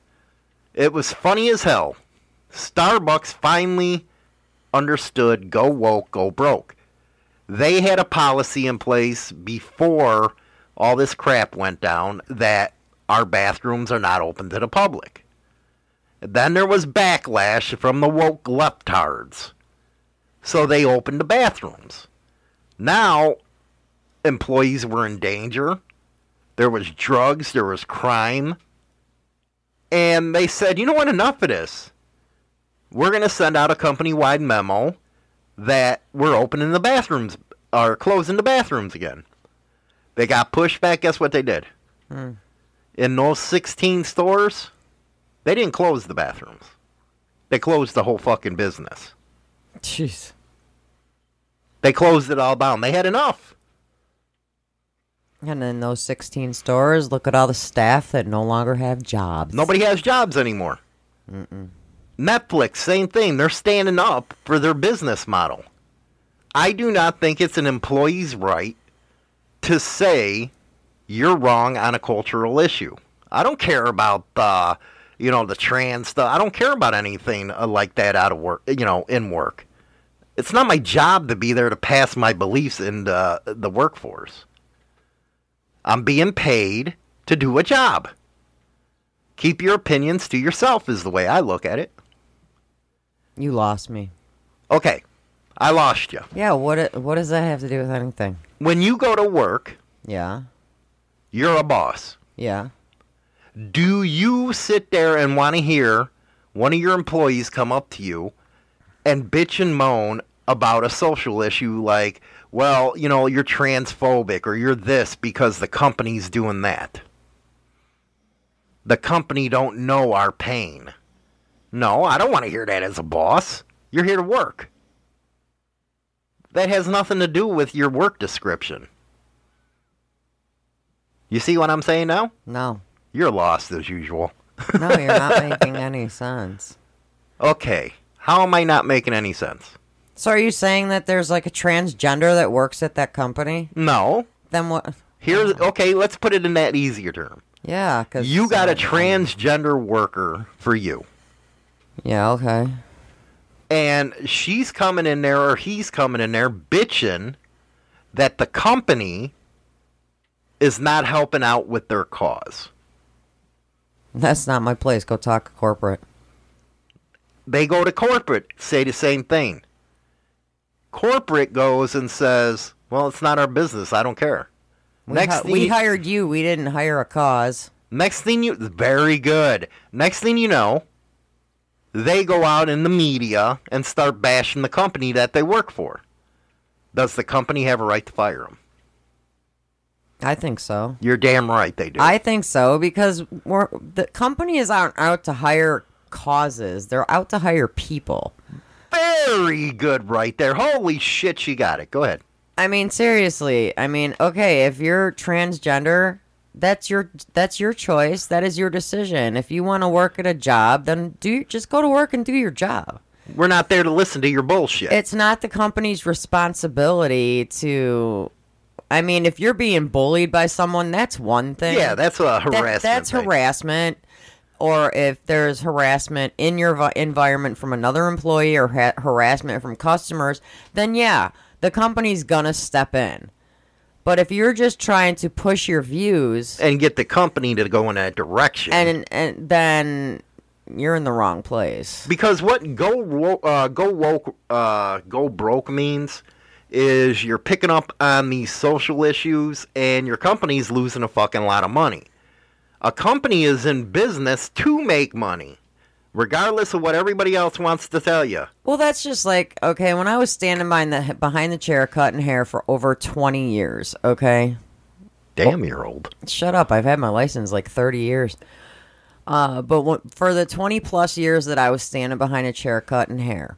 it was funny as hell. Starbucks finally understood go woke, go broke. They had a policy in place before all this crap went down that our bathrooms are not open to the public. Then there was backlash from the woke leftards. So they opened the bathrooms. Now, employees were in danger. There was drugs, there was crime. And they said, you know what, enough of this. We're going to send out a company wide memo that we're opening the bathrooms, or closing the bathrooms again. They got pushed back. Guess what they did? Hmm. In those 16 stores, they didn't close the bathrooms. They closed the whole fucking business. Jeez. They closed it all down. They had enough. And in those sixteen stores, look at all the staff that no longer have jobs. Nobody has jobs anymore. Netflix, same thing. They're standing up for their business model. I do not think it's an employee's right to say you're wrong on a cultural issue. I don't care about the, you know, the trans stuff. I don't care about anything uh, like that out of work, you know, in work. It's not my job to be there to pass my beliefs in the, the workforce. I'm being paid to do a job. Keep your opinions to yourself is the way I look at it. You lost me. Okay, I lost you. Yeah. What? What does that have to do with anything? When you go to work, Yeah. You're a boss. Yeah. Do you sit there and want to hear one of your employees come up to you and bitch and moan about a social issue like, well, you know, you're transphobic or you're this because the company's doing that? The company don't know our pain. No, I don't want to hear that as a boss. You're here to work. That has nothing to do with your work description. You see what I'm saying now? No. You're lost as usual. No, you're not making any sense. Okay, how am I not making any sense? So are you saying that there's like a transgender that works at that company? No. Then what? Here's okay, let's put it in that easier term. Yeah, because You got a um, transgender worker for you. Yeah, okay. and she's coming in there or he's coming in there bitching that the company is not helping out with their cause. That's not my place. Go talk to corporate. They go to corporate, say the same thing. Corporate goes and says, "Well, it's not our business. I don't care." We, Next hi- we you- hired you. We didn't hire a cause. Next thing you very good. Next thing you know, they go out in the media and start bashing the company that they work for. Does the company have a right to fire them? I think so. You're damn right they do. I think so because we're, the companies aren't out to hire causes. They're out to hire people. Very good right there. Holy shit, she got it. Go ahead. I mean, seriously. I mean, okay, if you're transgender, that's your that's your choice. That is your decision. If you want to work at a job, then do just go to work and do your job. We're not there to listen to your bullshit. It's not the company's responsibility to. I mean, if you're being bullied by someone, that's one thing. yeah, that's a That- harassment. that's thing. harassment. Or if there's harassment in your vi- environment from another employee or ha- harassment from customers, then yeah, the company's gonna step in. But if you're just trying to push your views, And get the company to go in that direction. and and then you're in the wrong place. because what go uh, go woke uh, go broke means is you're picking up on these social issues and your company's losing a fucking lot of money. A company is in business to make money, regardless of what everybody else wants to tell you. Well, that's just like okay. When I was standing behind the behind the chair cutting hair for over twenty years, okay, Damn, you're old. Shut up. I've had my license like 30 years. Uh, but what, for the 20 plus years that I was standing behind a chair cutting hair,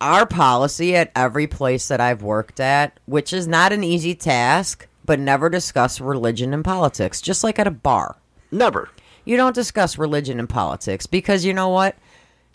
our policy at every place that I've worked at, which is not an easy task, but never discuss religion and politics, just like at a bar. Never. You don't discuss religion and politics because you know what?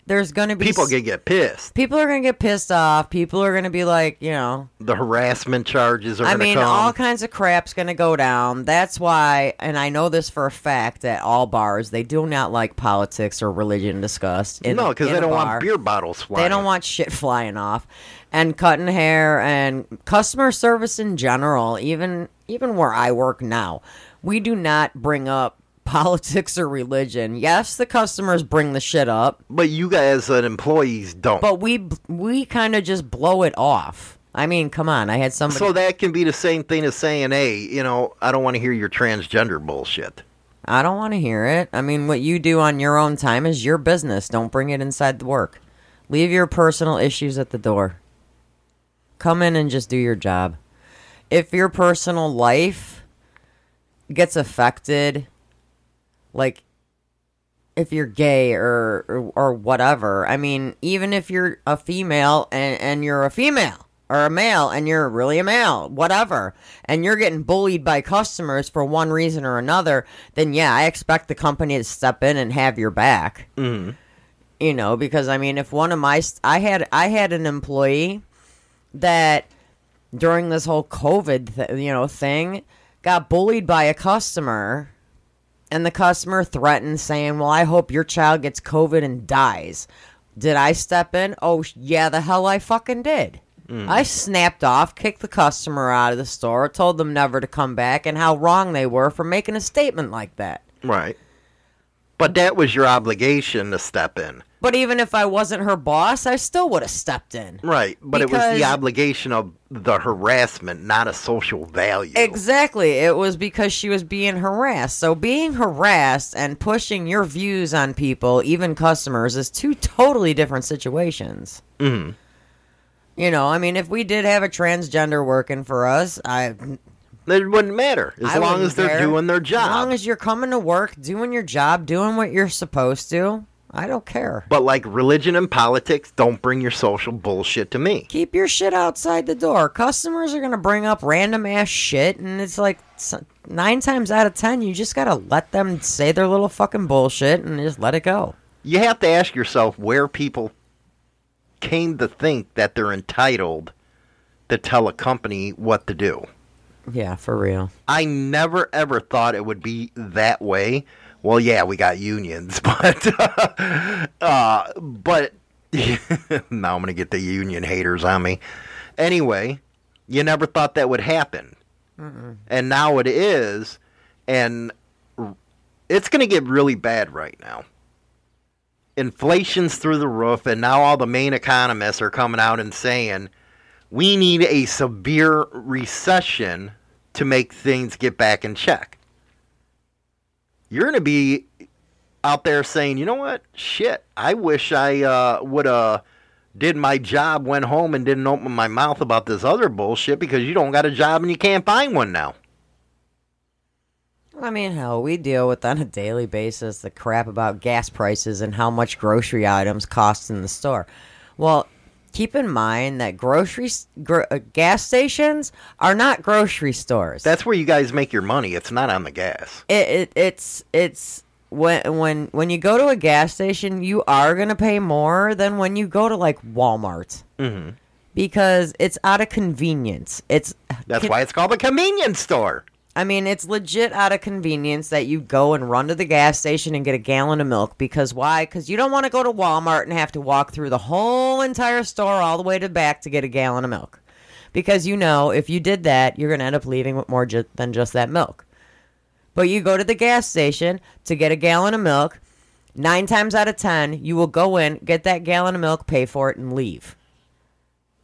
There's going to be People going to get pissed. people are going to get pissed off. People are going to be like, you know, The harassment charges are I going to mean, come. all kinds of crap's going to go down. That's why, and I know this for a fact that all bars, they do not like politics or religion discussed. In, no, because they don't bar. want beer bottles flying. They don't want shit flying off, and cutting hair and customer service in general. Even even where I work now, we do not bring up politics or religion. Yes, the customers bring the shit up, But you guys, as employees, don't. but we we kind of just blow it off. I mean, come on. I had somebody. So that can be the same thing as saying, "Hey, you know, I don't want to hear your transgender bullshit." I don't want to hear it. I mean, what you do on your own time is your business. Don't bring it inside the work. Leave your personal issues at the door. Come in and just do your job. If your personal life gets affected, like if you're gay or, or or whatever, I mean, even if you're a female and and you're a female or a male and you're really a male, whatever, and you're getting bullied by customers for one reason or another, then yeah, I expect the company to step in and have your back. Mm-hmm. You know, because I mean, if one of my st- I had I had an employee that during this whole COVID, th- you know, thing, got bullied by a customer, and the customer threatened, saying, "Well, I hope your child gets COVID and dies." Did I step in? Oh, yeah, the hell I fucking did. Hmm. I snapped off, kicked the customer out of the store, told them never to come back, and how wrong they were for making a statement like that. Right. But that was your obligation to step in. But even if I wasn't her boss, I still would have stepped in. Right. But it was the obligation of the harassment, not a social value. Exactly. It was because she was being harassed. So being harassed and pushing your views on people, even customers, is two totally different situations. Mm-hmm. You know, I mean, if we did have a transgender working for us, I It wouldn't matter as I long as they're care. doing their job. As long as you're coming to work, doing your job, doing what you're supposed to, I don't care. but like religion and politics, don't bring your social bullshit to me. Keep your shit outside the door. Customers are gonna bring up random ass shit, and it's like nine times out of ten, you just gotta let them say their little fucking bullshit and just let it go. You have to ask yourself where people came to think that they're entitled to tell a company what to do. Yeah, for real. I never ever thought it would be that way. Well, yeah, we got unions, but uh, but now I'm gonna get the union haters on me. Anyway, you never thought that would happen, and now it is, and it's gonna get really bad right now. Inflation's through the roof, and now all the main economists are coming out and saying we need a severe recession to make things get back in check. You're going to be out there saying, you know what? Shit, I wish I uh, would have did my job, went home, and didn't open my mouth about this other bullshit because you don't got a job and you can't find one now. I mean, hell, we deal with on a daily basis the crap about gas prices and how much grocery items cost in the store. Well, keep in mind that grocery gro- uh, gas stations are not grocery stores. That's where you guys make your money. It's not on the gas. it, it it's it's when when when you go to a gas station, you are gonna pay more than when you go to like Walmart. Mm-hmm. Because it's out of convenience. It's That's con- why it's called a convenience store. I mean, it's legit out of convenience that you go and run to the gas station and get a gallon of milk. Because why? Because you don't want to go to Walmart and have to walk through the whole entire store all the way to the back to get a gallon of milk. Because you know, if you did that, you're going to end up leaving with more ju- than just that milk. But you go to the gas station to get a gallon of milk. Nine times out of ten, you will go in, get that gallon of milk, pay for it, and leave.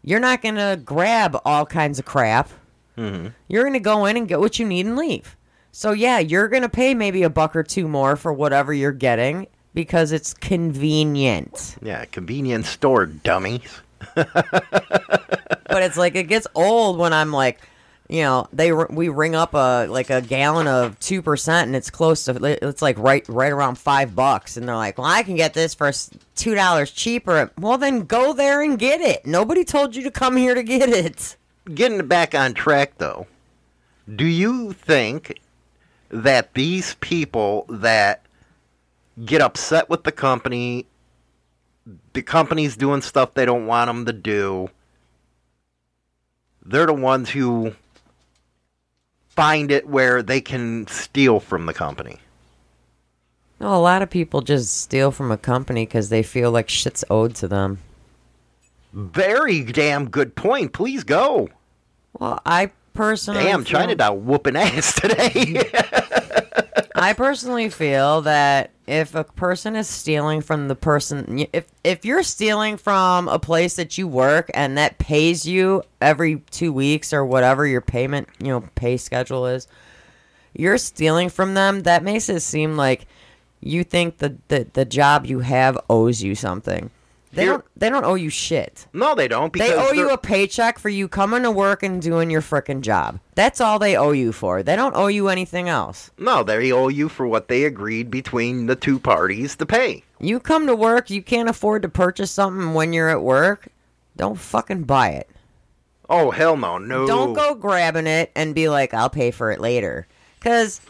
You're not going to grab all kinds of crap. Mm-hmm. You're going to go in and get what you need and leave. So, yeah, you're going to pay maybe a buck or two more for whatever you're getting because it's convenient. Yeah, convenience store, dummies. but it's like it gets old when I'm like, you know, they we ring up a like a gallon of two percent and it's close to it's like right right around five bucks and they're like, well, I can get this for two dollars cheaper. Well, then go there and get it. Nobody told you to come here to get it. Getting back on track, though, do you think that these people that get upset with the company, the company's doing stuff they don't want them to do, they're the ones who find it where they can steal from the company? No, a lot of people just steal from a company because they feel like shit's owed to them. Very damn good point. Please go. Well, I personally Damn, feel- China Doll whooping ass today. I personally feel that if a person is stealing from the person, if if you're stealing from a place that you work and that pays you every two weeks or whatever your payment, you know, pay schedule is, you're stealing from them. That makes it seem like you think that the, the job you have owes you something. They don't. They don't owe you shit. no, they don't. Because They owe you a paycheck for you coming to work and doing your frickin' job. That's all they owe you for. They don't owe you anything else. No, they owe you for what they agreed between the two parties to pay. You come to work, you can't afford to purchase something when you're at work. Don't fucking buy it. Oh hell no, no. Don't go grabbing it and be like, I'll pay for it later. Because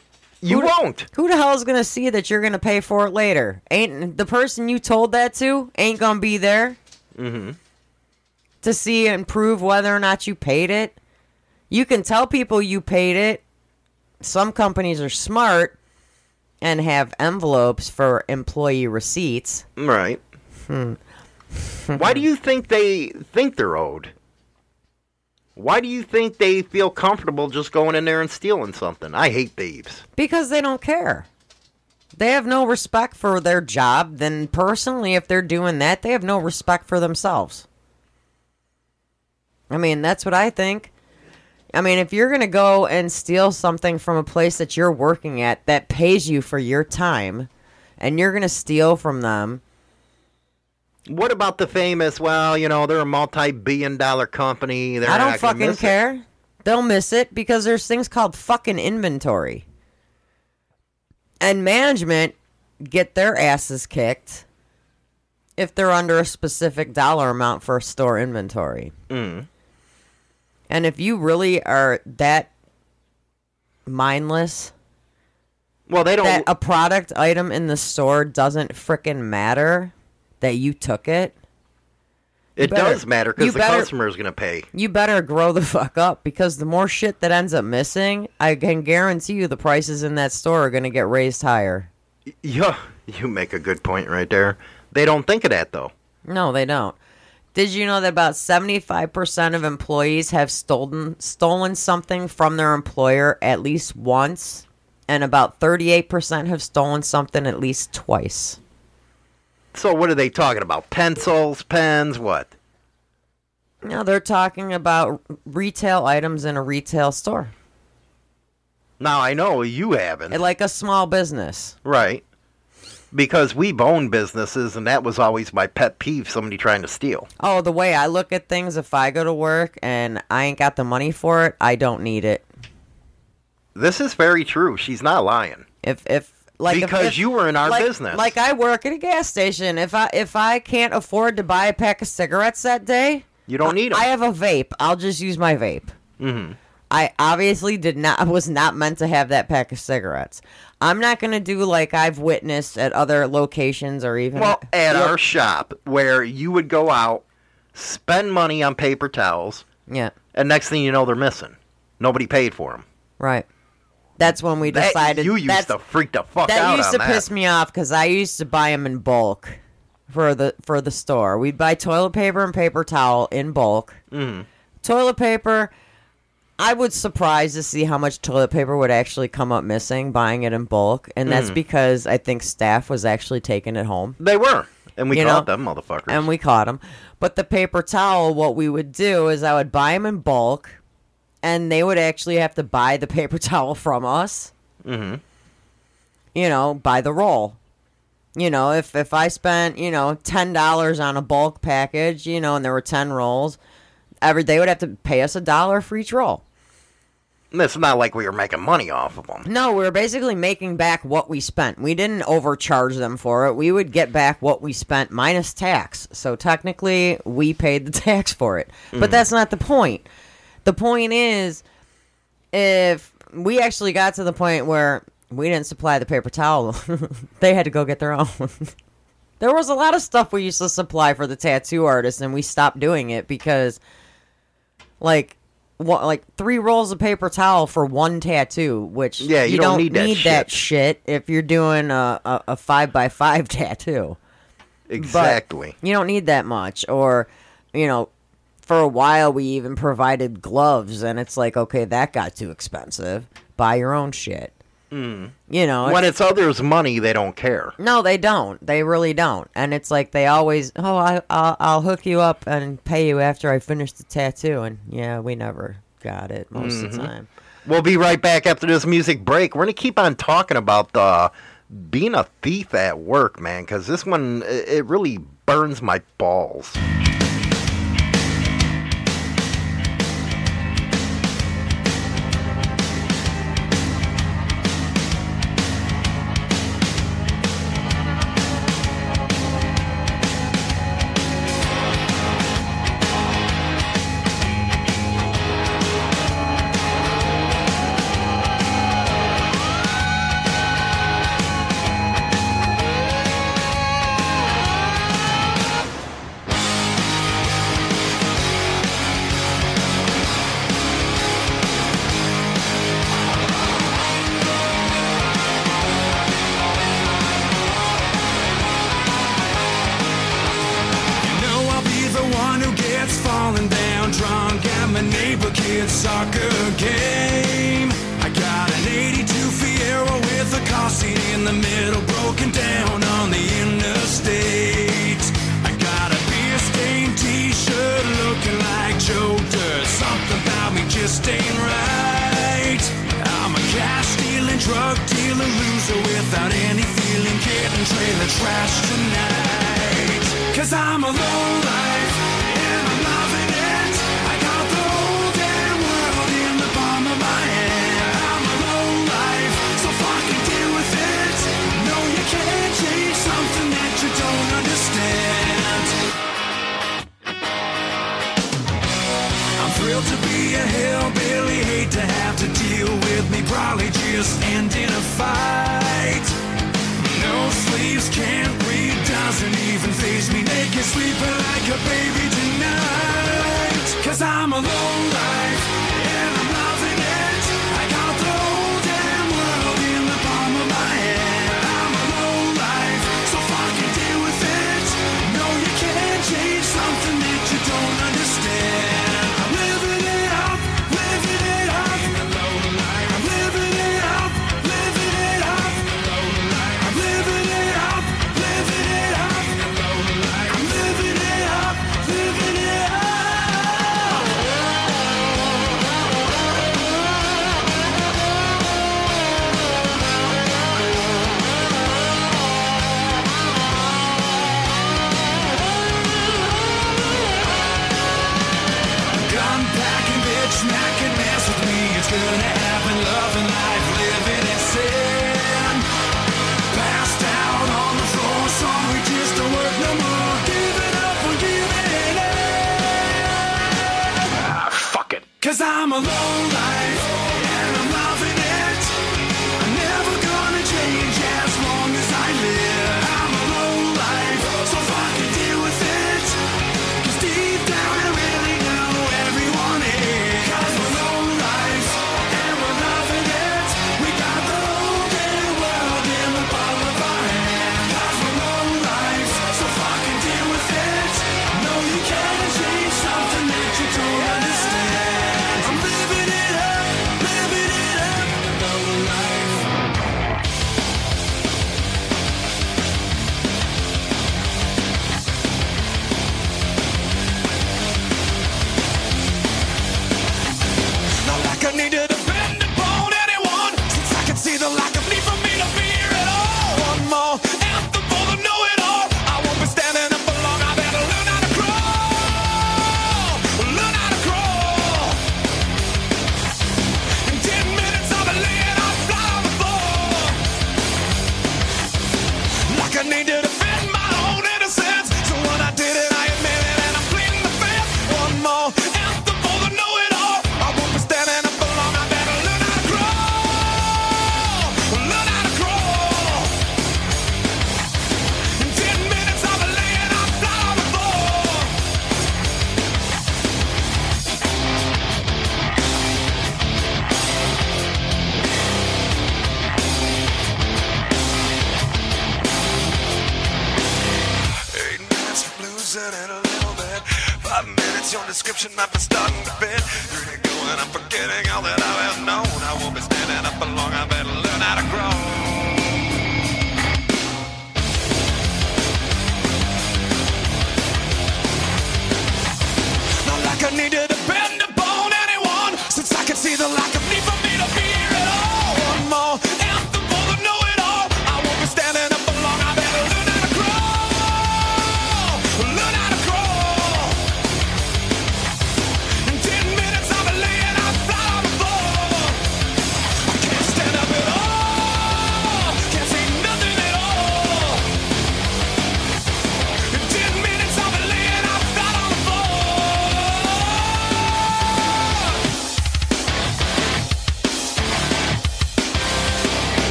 You who won't. who the hell is going to see that you're going to pay for it later? Ain't the person you told that to ain't going to be there to see and prove whether or not you paid it. You can tell people you paid it. Some companies are smart and have envelopes for employee receipts. Right. Hmm. Why do you think they think they're owed? Why do you think they feel comfortable just going in there and stealing something? I hate thieves. Because they don't care. They have no respect for their job. Then, personally, if they're doing that, they have no respect for themselves. I mean, that's what I think. I mean, if you're going to go and steal something from a place that you're working at that pays you for your time, and you're going to steal from them, What about the famous? Well, you know, they're a multi-billion-dollar company. They're I don't fucking miss it. care. They'll miss it because there's things called fucking inventory. And management get their asses kicked if they're under a specific dollar amount for store inventory. Mm. And if you really are that mindless Well, they don't. that a product item in the store doesn't frickin' matter that you took it, It better- does matter because the better- customer is going to pay. You better grow the fuck up because the more shit that ends up missing, I can guarantee you the prices in that store are going to get raised higher. Yeah, you make a good point right there. They don't think of that though. No, they don't. Did you know that about 75% of employees have stolen stolen something from their employer at least once and about 38% have stolen something at least twice? So what are they talking about? Pencils, pens, what? Now they're talking about retail items in a retail store. Now I know you haven't, Like a small business. right? Because we've owned businesses, and that was always my pet peeve: somebody trying to steal. Oh, the way I look at things, if I go to work and I ain't got the money for it, I don't need it. This is very true. She's not lying. If if like Because if- you were in our like, business. Like I work at a gas station. If I if I can't afford to buy a pack of cigarettes that day, You don't need 'em. I have a vape. I'll just use my vape. Mm-hmm. I obviously did not was not meant to have that pack of cigarettes. I'm not gonna do like I've witnessed at other locations or even Well, at Yeah. our shop, where you would go out, spend money on paper towels, yeah and next thing you know, they're missing. Nobody paid for them. right. That's when we That, decided you used that's, to freak the fuck out. that out used on to that. piss me off because I used to buy them in bulk for the for the store. We'd buy toilet paper and paper towel in bulk. Mm-hmm. Toilet paper. I was surprised to see how much toilet paper would actually come up missing buying it in bulk, and that's Mm-hmm. because I think staff was actually taking it home, They were, and we You caught know, them motherfuckers. and we caught them. But the paper towel, what we would do is I would buy them in bulk, and they would actually have to buy the paper towel from us mm-hmm. you know, by the roll. You know, if if I spent, you know, ten dollars on a bulk package, you know, and there were ten rolls, every they would have to pay us a dollar for each roll. It's not like we were making money off of them. No, we were basically making back what we spent. We didn't overcharge them for it. We would get back what we spent minus tax. So technically, we paid the tax for it. But that's not the point. The point is, if we actually got to the point where we didn't supply the paper towel, they had to go get their own. there was a lot of stuff we used to supply for the tattoo artists, and we stopped doing it because, like, what, like three rolls of paper towel for one tattoo, which Yeah, you don't need that that shit if you're doing a, a, a five by five tattoo. Exactly. You don't need that much. Or, you know, for a while we even provided gloves, and it's like, okay, that got too expensive. Buy your own shit. You know, when it's- it's others' money, they don't care. no, they don't. They really don't. And it's like they always, oh, I, I'll, I'll hook you up and pay you after I finish the tattoo. And yeah, we never got it most of the time. We'll be right back after this music break. We're gonna keep on talking about uh, being a thief at work, man, because this one it really burns my balls.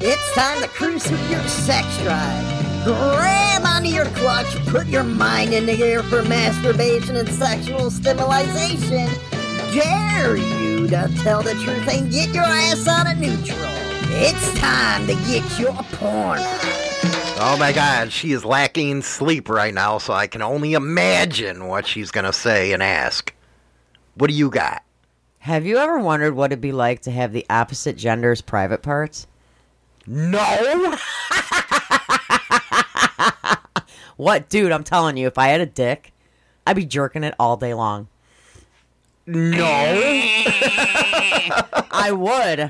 It's time to cruise with your sex drive. Grab onto your clutch, put your mind in the air for masturbation and sexual stimulation. Dare you to tell the truth and get your ass out of neutral. It's time to get your porn. Oh my god, she is lacking sleep right now, so I can only imagine what she's gonna say and ask. What do you got? Have you ever wondered what it'd be like to have the opposite gender's private parts? No! What, dude? I'm telling you, if I had a dick, I'd be jerking it all day long. No! I would.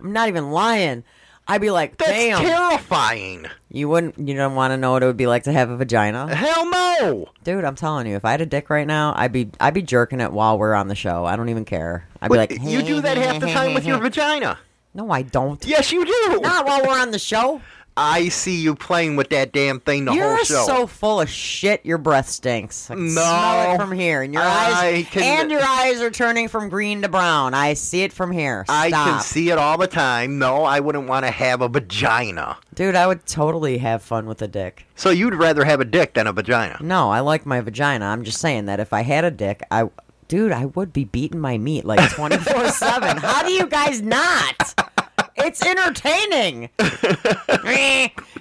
I'm not even lying. I'd be like, That's damn. terrifying. you wouldn't. You don't want to know what it would be like to have a vagina, Hell no. dude. I'm telling you, if I had a dick right now, I'd be I'd be jerking it while we're on the show. I don't even care. I'd be like, you do that half the time with your vagina. No, I don't. Yes, you do. Not while we're on the show. I see you playing with that damn thing the You're whole show. so full of shit. Your breath stinks. I can No. smell it from here, and your I eyes can- and your eyes are turning from green to brown. I see it from here. I can see it all the time. No, I wouldn't want to have a vagina. dude. I would totally have fun with a dick. So you'd rather have a dick than a vagina. No, I like my vagina. I'm just saying that if I had a dick, I, dude, I would be beating my meat like 24 seven. How do you guys not? It's entertaining.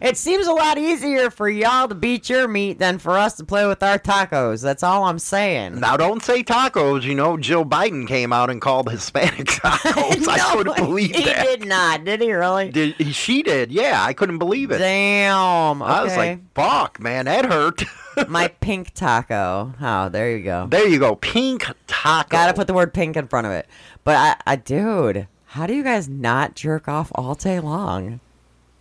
It seems a lot easier for y'all to beat your meat than for us to play with our tacos. That's all I'm saying. Now, don't say tacos. You know, Joe Biden came out and called Hispanic tacos. I couldn't believe he that. did not. Did he really? Did, she did. Yeah, I couldn't believe it. Damn. Okay. I was like, fuck, man, that hurt. my pink taco. Oh, there you go. there you go. Pink taco. Gotta put the word pink in front of it. But I, I, dude, how do you guys not jerk off all day long?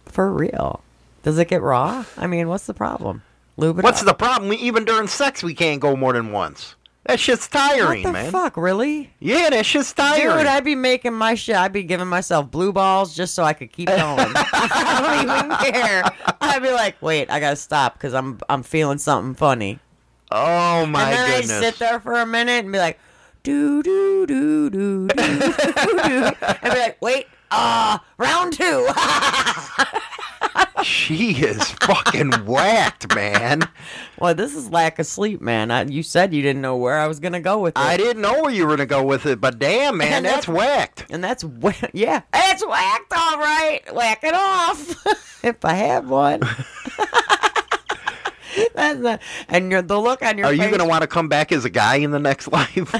For real. Does it get raw? I mean, what's the problem? Lube it What's up. the problem? We, even during sex, we can't go more than once. That shit's tiring, What the man. fuck, really? Yeah, that shit's tiring. Dude, I'd be making my shit. I'd be giving myself blue balls just so I could keep going. I don't even care. I'd be like, wait, I gotta stop because I'm I'm feeling something funny. oh my and then goodness. I sit there for a minute and be like, do do do do do do do, and be like, wait, uh, round two. She is fucking whacked, man. well, this is lack of sleep, man. I, you said you didn't know where I was gonna go with it. I didn't know where you were gonna go with it, but damn, man, And that's that- whacked. And that's wha- yeah, it's whacked all right. Whack it off if I had one. that's not, and your, the look on your Are you gonna want to come back as a guy in the next life?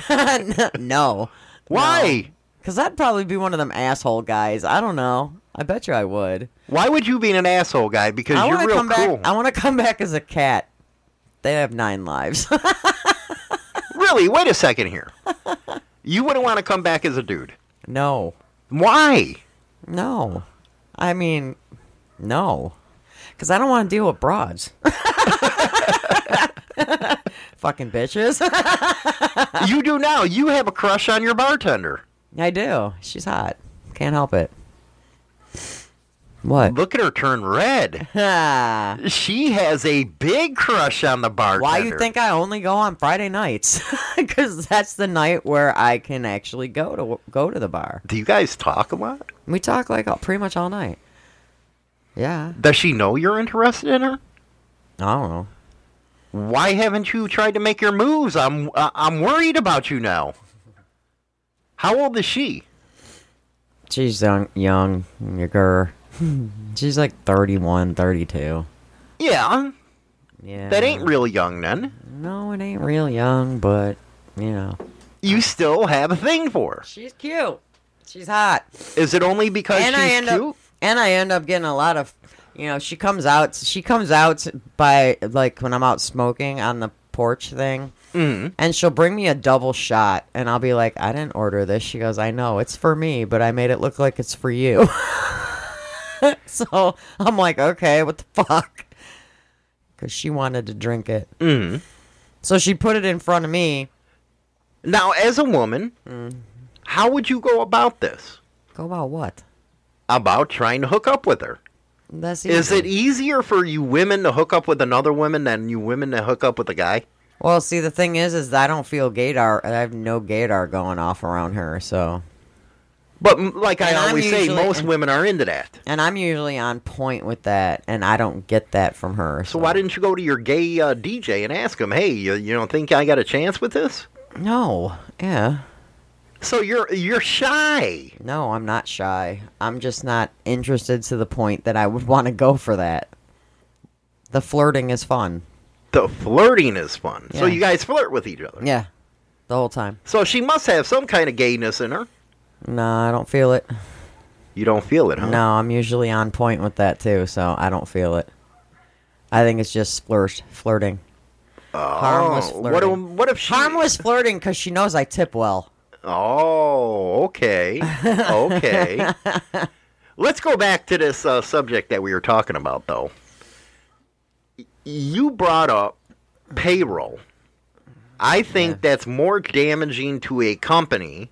no. Why? Because I'd probably be one of them asshole guys. I don't know. I bet you I would. Why would you be an asshole guy? Because I you're to real come cool. back. I want to come back as a cat. They have nine lives. Really? Wait a second here. You wouldn't want to come back as a dude. no, Why? no. I mean, no, because I don't want to deal with broads. Fucking bitches. you do now. You have a crush on your bartender. I do. She's hot. Can't help it. What? Look at her turn red. She has a big crush on the bartender. Why do you think I only go on Friday nights? Because that's the night where I can actually go to go to the bar. Do you guys talk a lot? We talk like all, pretty much all night. Yeah, Does she know you're interested in her? I don't know. Why haven't you tried to make your moves? I'm uh, I'm worried about you now. How old is she? She's young, young, younger. She's like 31, 32. Yeah, Yeah, that ain't real young then. No, it ain't real young, but you know, You still have a thing for her. she's cute. She's hot. Is it only because and she's I end cute? up and I end up getting a lot of you know, she comes out she comes out by like when I'm out smoking on the porch thing. Mhm. And she'll bring me a double shot and I'll be like, I didn't order this. She goes, I know, it's for me, but I made it look like it's for you. so I'm like, okay, what the fuck? Cuz she wanted to drink it. Mhm. So she put it in front of me. Now, as a woman, Mm. how would you go about this? Go about what? About trying to hook up with her? That's Is it easier for you women to hook up with another woman than you women to hook up with a guy? Well, see, the thing is, is I don't feel gaydar. I have no gaydar going off around her. So, But like I And I'm always say, usually- most women are into that. and I'm usually on point with that, and I don't get that from her. So why didn't you go to your gay uh, DJ and ask him, "Hey, you, you don't think I got a chance with this?" No, yeah, So you're you're shy. no, I'm not shy. I'm just not interested to the point that I would want to go for that. The flirting is fun. The flirting is fun. So you guys flirt with each other. Yeah, the whole time. So she must have some kind of gayness in her. No, I don't feel it. You don't feel it, huh? No, I'm usually on point with that too, so I don't feel it. I think it's just flirt, flirting. Oh, harmless Oh, What, flirting. what if she? Harmless flirting because she knows I tip well. Oh, okay, okay. Let's go back to this uh, subject that we were talking about, though. You brought up payroll. I think that's more damaging to a company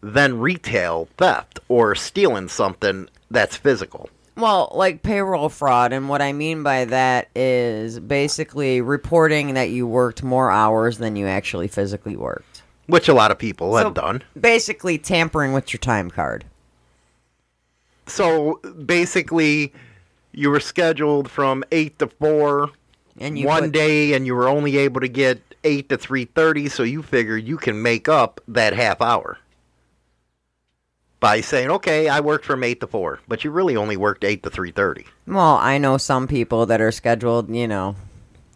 than retail theft or stealing something that's physical. Well, like payroll fraud, and what I mean by that is basically reporting that you worked more hours than you actually physically worked. Which a lot of people have done. Basically, tampering with your time card. So basically, you were scheduled from 8 to 4 And you one put- day and you were only able to get 8 to 3.30 so you figure you can make up that half hour by saying okay i worked from 8 to 4 but you really only worked 8 to 3.30 Well, I know some people that are scheduled, you know,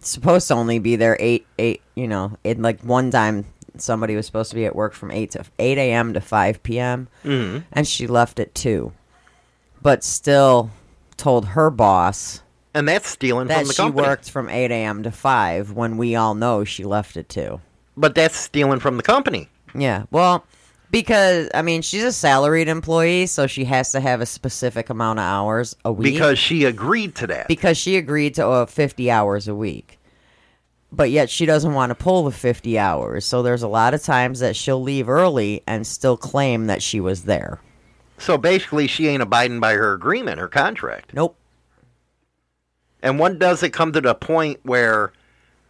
supposed to only be there eight eight. You know, in like one time somebody was supposed to be at work from eight to eight a.m. to five p.m. mm-hmm. and she left at two, but still told her boss and that's stealing that from the company she company worked from eight a.m. to five when we all know she left at two. but that's stealing from the company Yeah, well, because I mean she's a salaried employee, so she has to have a specific amount of hours a week. because she agreed to that because she agreed to uh, 50 hours a week. But yet she doesn't want to pull the 50 hours. So there's a lot of times that she'll leave early and still claim that she was there. so basically she ain't abiding by her agreement her contract Nope. and when does it come to the point where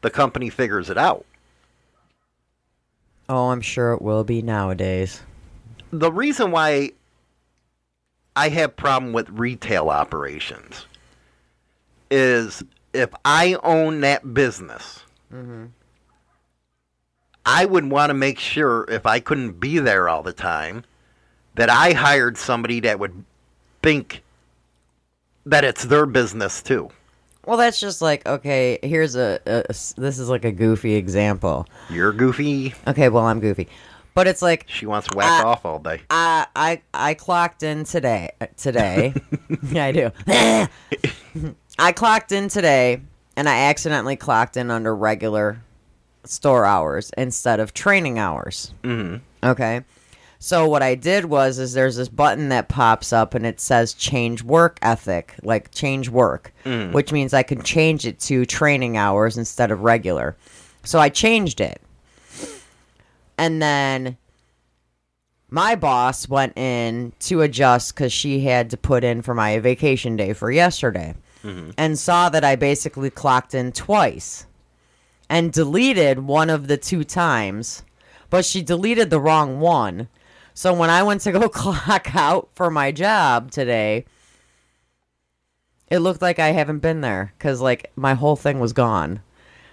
the company figures it out Oh, I'm sure it will be nowadays. the reason why I have problem with retail operations is if I own that business, Mm-hmm. I would want to make sure if I couldn't be there all the time, that I hired somebody that would think that it's their business too. Well, that's just like, okay, here's a this is like a goofy example. You're goofy. Okay, well, I'm goofy. But it's like, She wants to whack off all day. I I I clocked in today. Today, yeah, I do. I clocked in today, and I accidentally clocked in under regular store hours instead of training hours. hmm Okay. So what I did was is there's this button that pops up and it says change work ethic, like change work, which means I can change it to training hours instead of regular. So I changed it. And then my boss went in to adjust cuz she had to put in for my vacation day for yesterday. Mm-hmm. And saw that I basically clocked in twice and deleted one of the two times, but she deleted the wrong one. So when I went to go clock out for my job today, it looked like I haven't been there because like my whole thing was gone.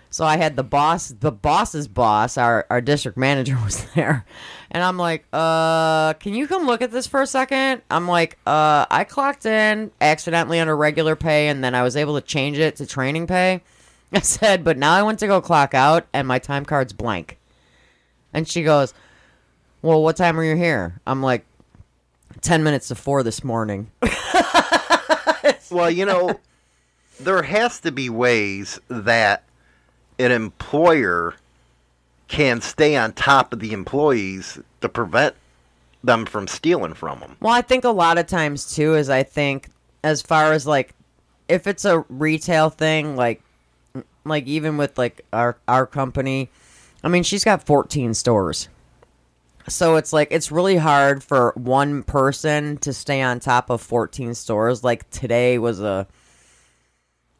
So I had the boss, the boss's boss, our our district manager was there, and I'm like, uh, can you come look at this for a second? I'm like, uh, I clocked in accidentally under regular pay, and then I was able to change it to training pay. I said, but now I went to go clock out, and my time card's blank. And she goes, well, what time are you here? I'm like, 10 minutes to 4 this morning. Well, you know, there has to be ways that an employer can stay on top of the employees to prevent them from stealing from them. Well, I think a lot of times too is I think as far as like if it's a retail thing, like like even with like our our company, I mean she's got 14 stores. So it's like it's really hard for one person to stay on top of 14 stores. Like today was a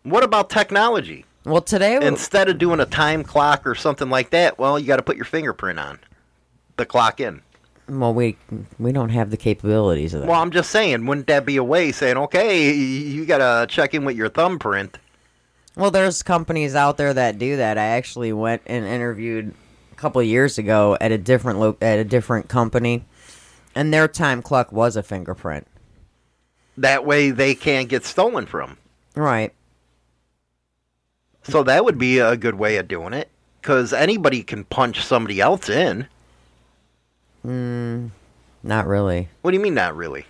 What about technology? Well today Instead of doing a time clock or something like that, well, you got to put your fingerprint on the clock in. well we we don't have the capabilities of that. Well, I'm just saying, wouldn't that be a way saying, okay, you got to check in with your thumbprint? Well, there's companies out there that do that. I actually went and interviewed a couple of years ago at a different lo- at a different company, and their time clock was a fingerprint. That way they can't get stolen from. Right. So that would be a good way of doing it. Because anybody can punch somebody else in. Not really. What do you mean, not really?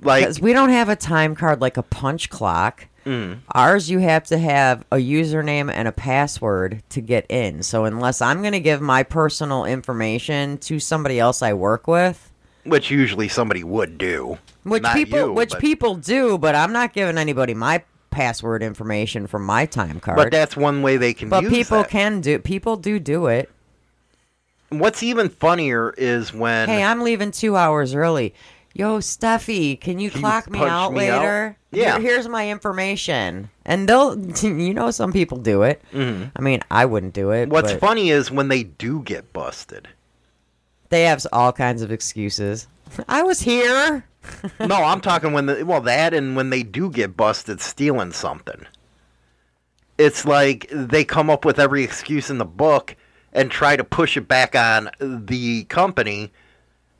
Like, Because we don't have a time card like a punch clock. mm, Ours, you have to have a username and a password to get in. So unless I'm going to give my personal information to somebody else I work with, which usually somebody would do. which people you, which but- people do, but I'm not giving anybody my password information from my time card. But that's one way they can But people that. can do people do do it. What's even funnier is when Hey, I'm leaving two hours early. Yo, Steffi, can you Can you clock me out me out? later? Yeah. Here- here's my information. And they'll, you know, some people do it. Mm-hmm. I mean, I wouldn't do it. what's but funny is when they do get busted. They have all kinds of excuses. I was here. no, I'm talking when the well that and when they do get busted stealing something. It's like they come up with every excuse in the book and try to push it back on the company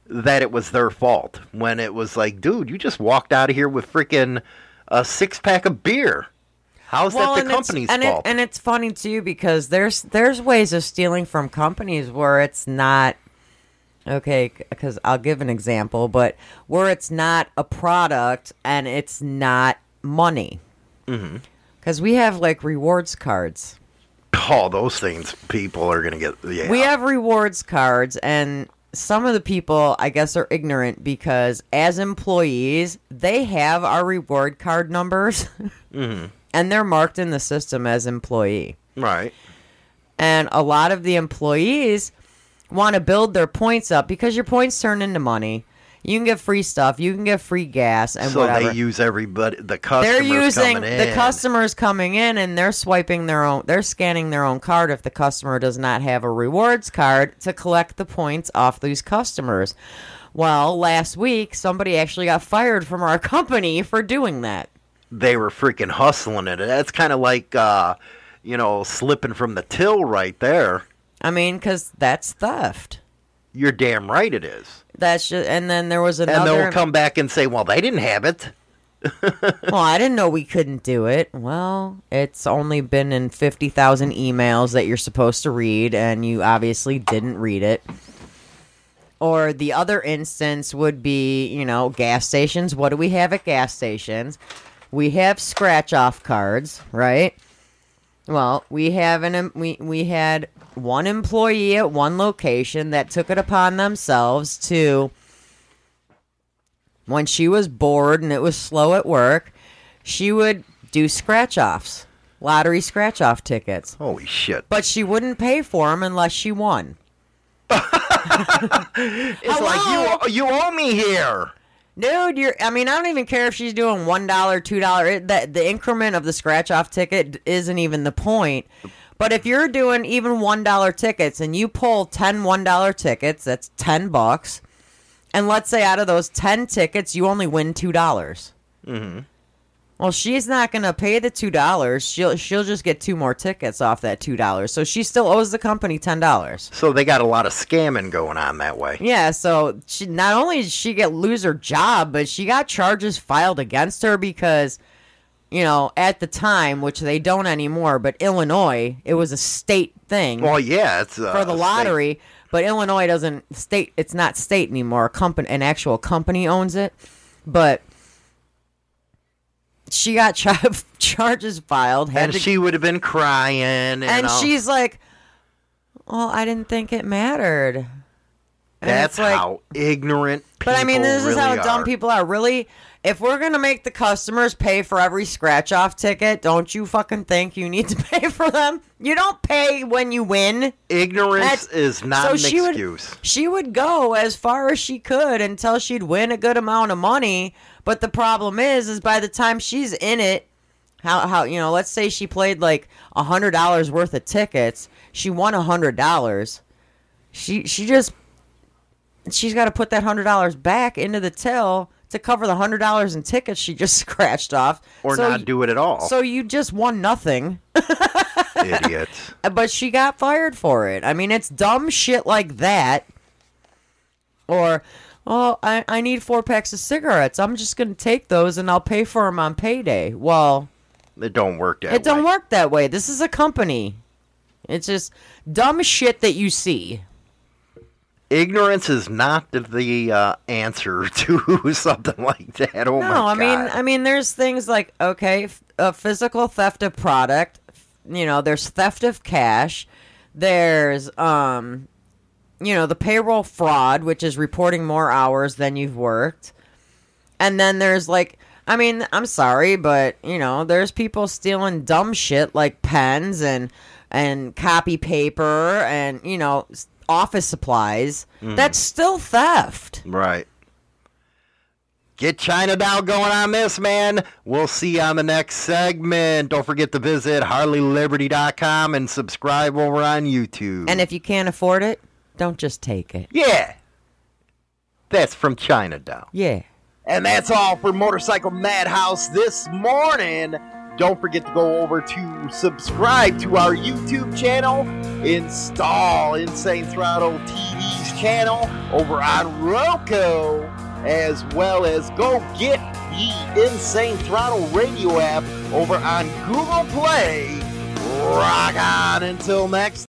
that it was their fault when it was like, dude, you just walked out of here with freaking a six pack of beer. How's that the company's and fault? It, and it's funny too because there's there's ways of stealing from companies where it's not okay. Because I'll give an example, but where it's not a product and it's not money. Mm-hmm. Because we have like rewards cards. oh, those things people are gonna get. Yeah, We have rewards cards, and some of the people, I guess, are ignorant because as employees, they have our reward card numbers, Mm-hmm. and they're marked in the system as employee. right. And a lot of the employees want to build their points up because your points turn into money. You can get free stuff, you can get free gas, and whatever. so whatever. they use everybody. The customers they're using coming in. the customers coming in and they're swiping their own they're scanning their own card if the customer does not have a rewards card to collect the points off these customers well last week somebody actually got fired from our company for doing that they were freaking hustling it. That's kind of like, uh, you know, slipping from the till right there. I mean because that's theft You're damn right it is. that's just and then there was another. And they'll come back and say, well, they didn't have it. well i didn't know we couldn't do it well it's only been in 50000 emails that you're supposed to read and you obviously didn't read it or the other instance would be you know gas stations what do we have at gas stations we have scratch off cards right well we have an we we had one employee at one location that took it upon themselves to when she was bored and it was slow at work, she would do scratch offs, lottery scratch off tickets. Holy shit. But she wouldn't pay for them unless she won. It's Hello? like, you, you owe me here. Dude, you're. I mean, I don't even care if she's doing one dollar, two dollar. That the increment of the scratch off ticket isn't even the point. But if you're doing even one dollar tickets and you pull 10 one dollar tickets, that's ten bucks. And let's say out of those ten tickets, you only win two dollars. Mm-hmm. Well, she's not gonna pay the two dollars. She'll she'll just get two more tickets off that two dollars. So she still owes the company ten dollars. So they got a lot of scamming going on that way. Yeah, so she not only did she get lose her job, but she got charges filed against her because, you know, at the time, which they don't anymore, but Illinois, it was a state thing Well, yeah, it's uh, for the state- lottery. But Illinois doesn't state; it's not state anymore. A company, an actual company owns it, but she got char- charges filed. Had And to- she would have been crying. And, and she's like, "Well, I didn't think it mattered." And That's like, how ignorant people But I mean, this is how really dumb people are. Really, if we're gonna make the customers pay for every scratch off ticket, don't you fucking think you need to pay for them? You don't pay when you win. Ignorance That's- is not so an she would- excuse. She would go as far as she could until she'd win a good amount of money. But the problem is, is by the time she's in it, how how you know, let's say she played like a hundred dollars worth of tickets, she won a hundred dollars. She she just she's got to put that hundred dollars back into the till to cover the hundred dollars in tickets she just scratched off, Or So not do it at all. So you just won nothing, Idiot. but she got fired for it. I mean, it's dumb shit like that. Or, oh, I, I need four packs of cigarettes. I'm just gonna take those and I'll pay for them on payday. Well, It don't work that it don't work that way. This is a company. It's just dumb shit that you see. Ignorance is not the, uh, answer to something like that. Oh my No, I mean, I mean, there's things like okay, f- a physical theft of product. You know, there's theft of cash. There's um, you know, the payroll fraud, which is reporting more hours than you've worked. And then there's like, I mean, I'm sorry, but you know, there's people stealing dumb shit like pens and and copy paper and you know office supplies. Mm. That's still theft. Right. Get China Doll going on this, man. We'll see you on the next segment. Don't forget to visit HarleyLiberty.com and subscribe over on YouTube. And if you can't afford it, don't just take it. yeah, that's from China Doll. Yeah. And that's all for Motorcycle Madhouse this morning. Don't forget to go over to subscribe to our YouTube channel, install Insane Throttle TV's channel over on Roku, as well as go get the Insane Throttle radio app over on Google Play. Rock on until next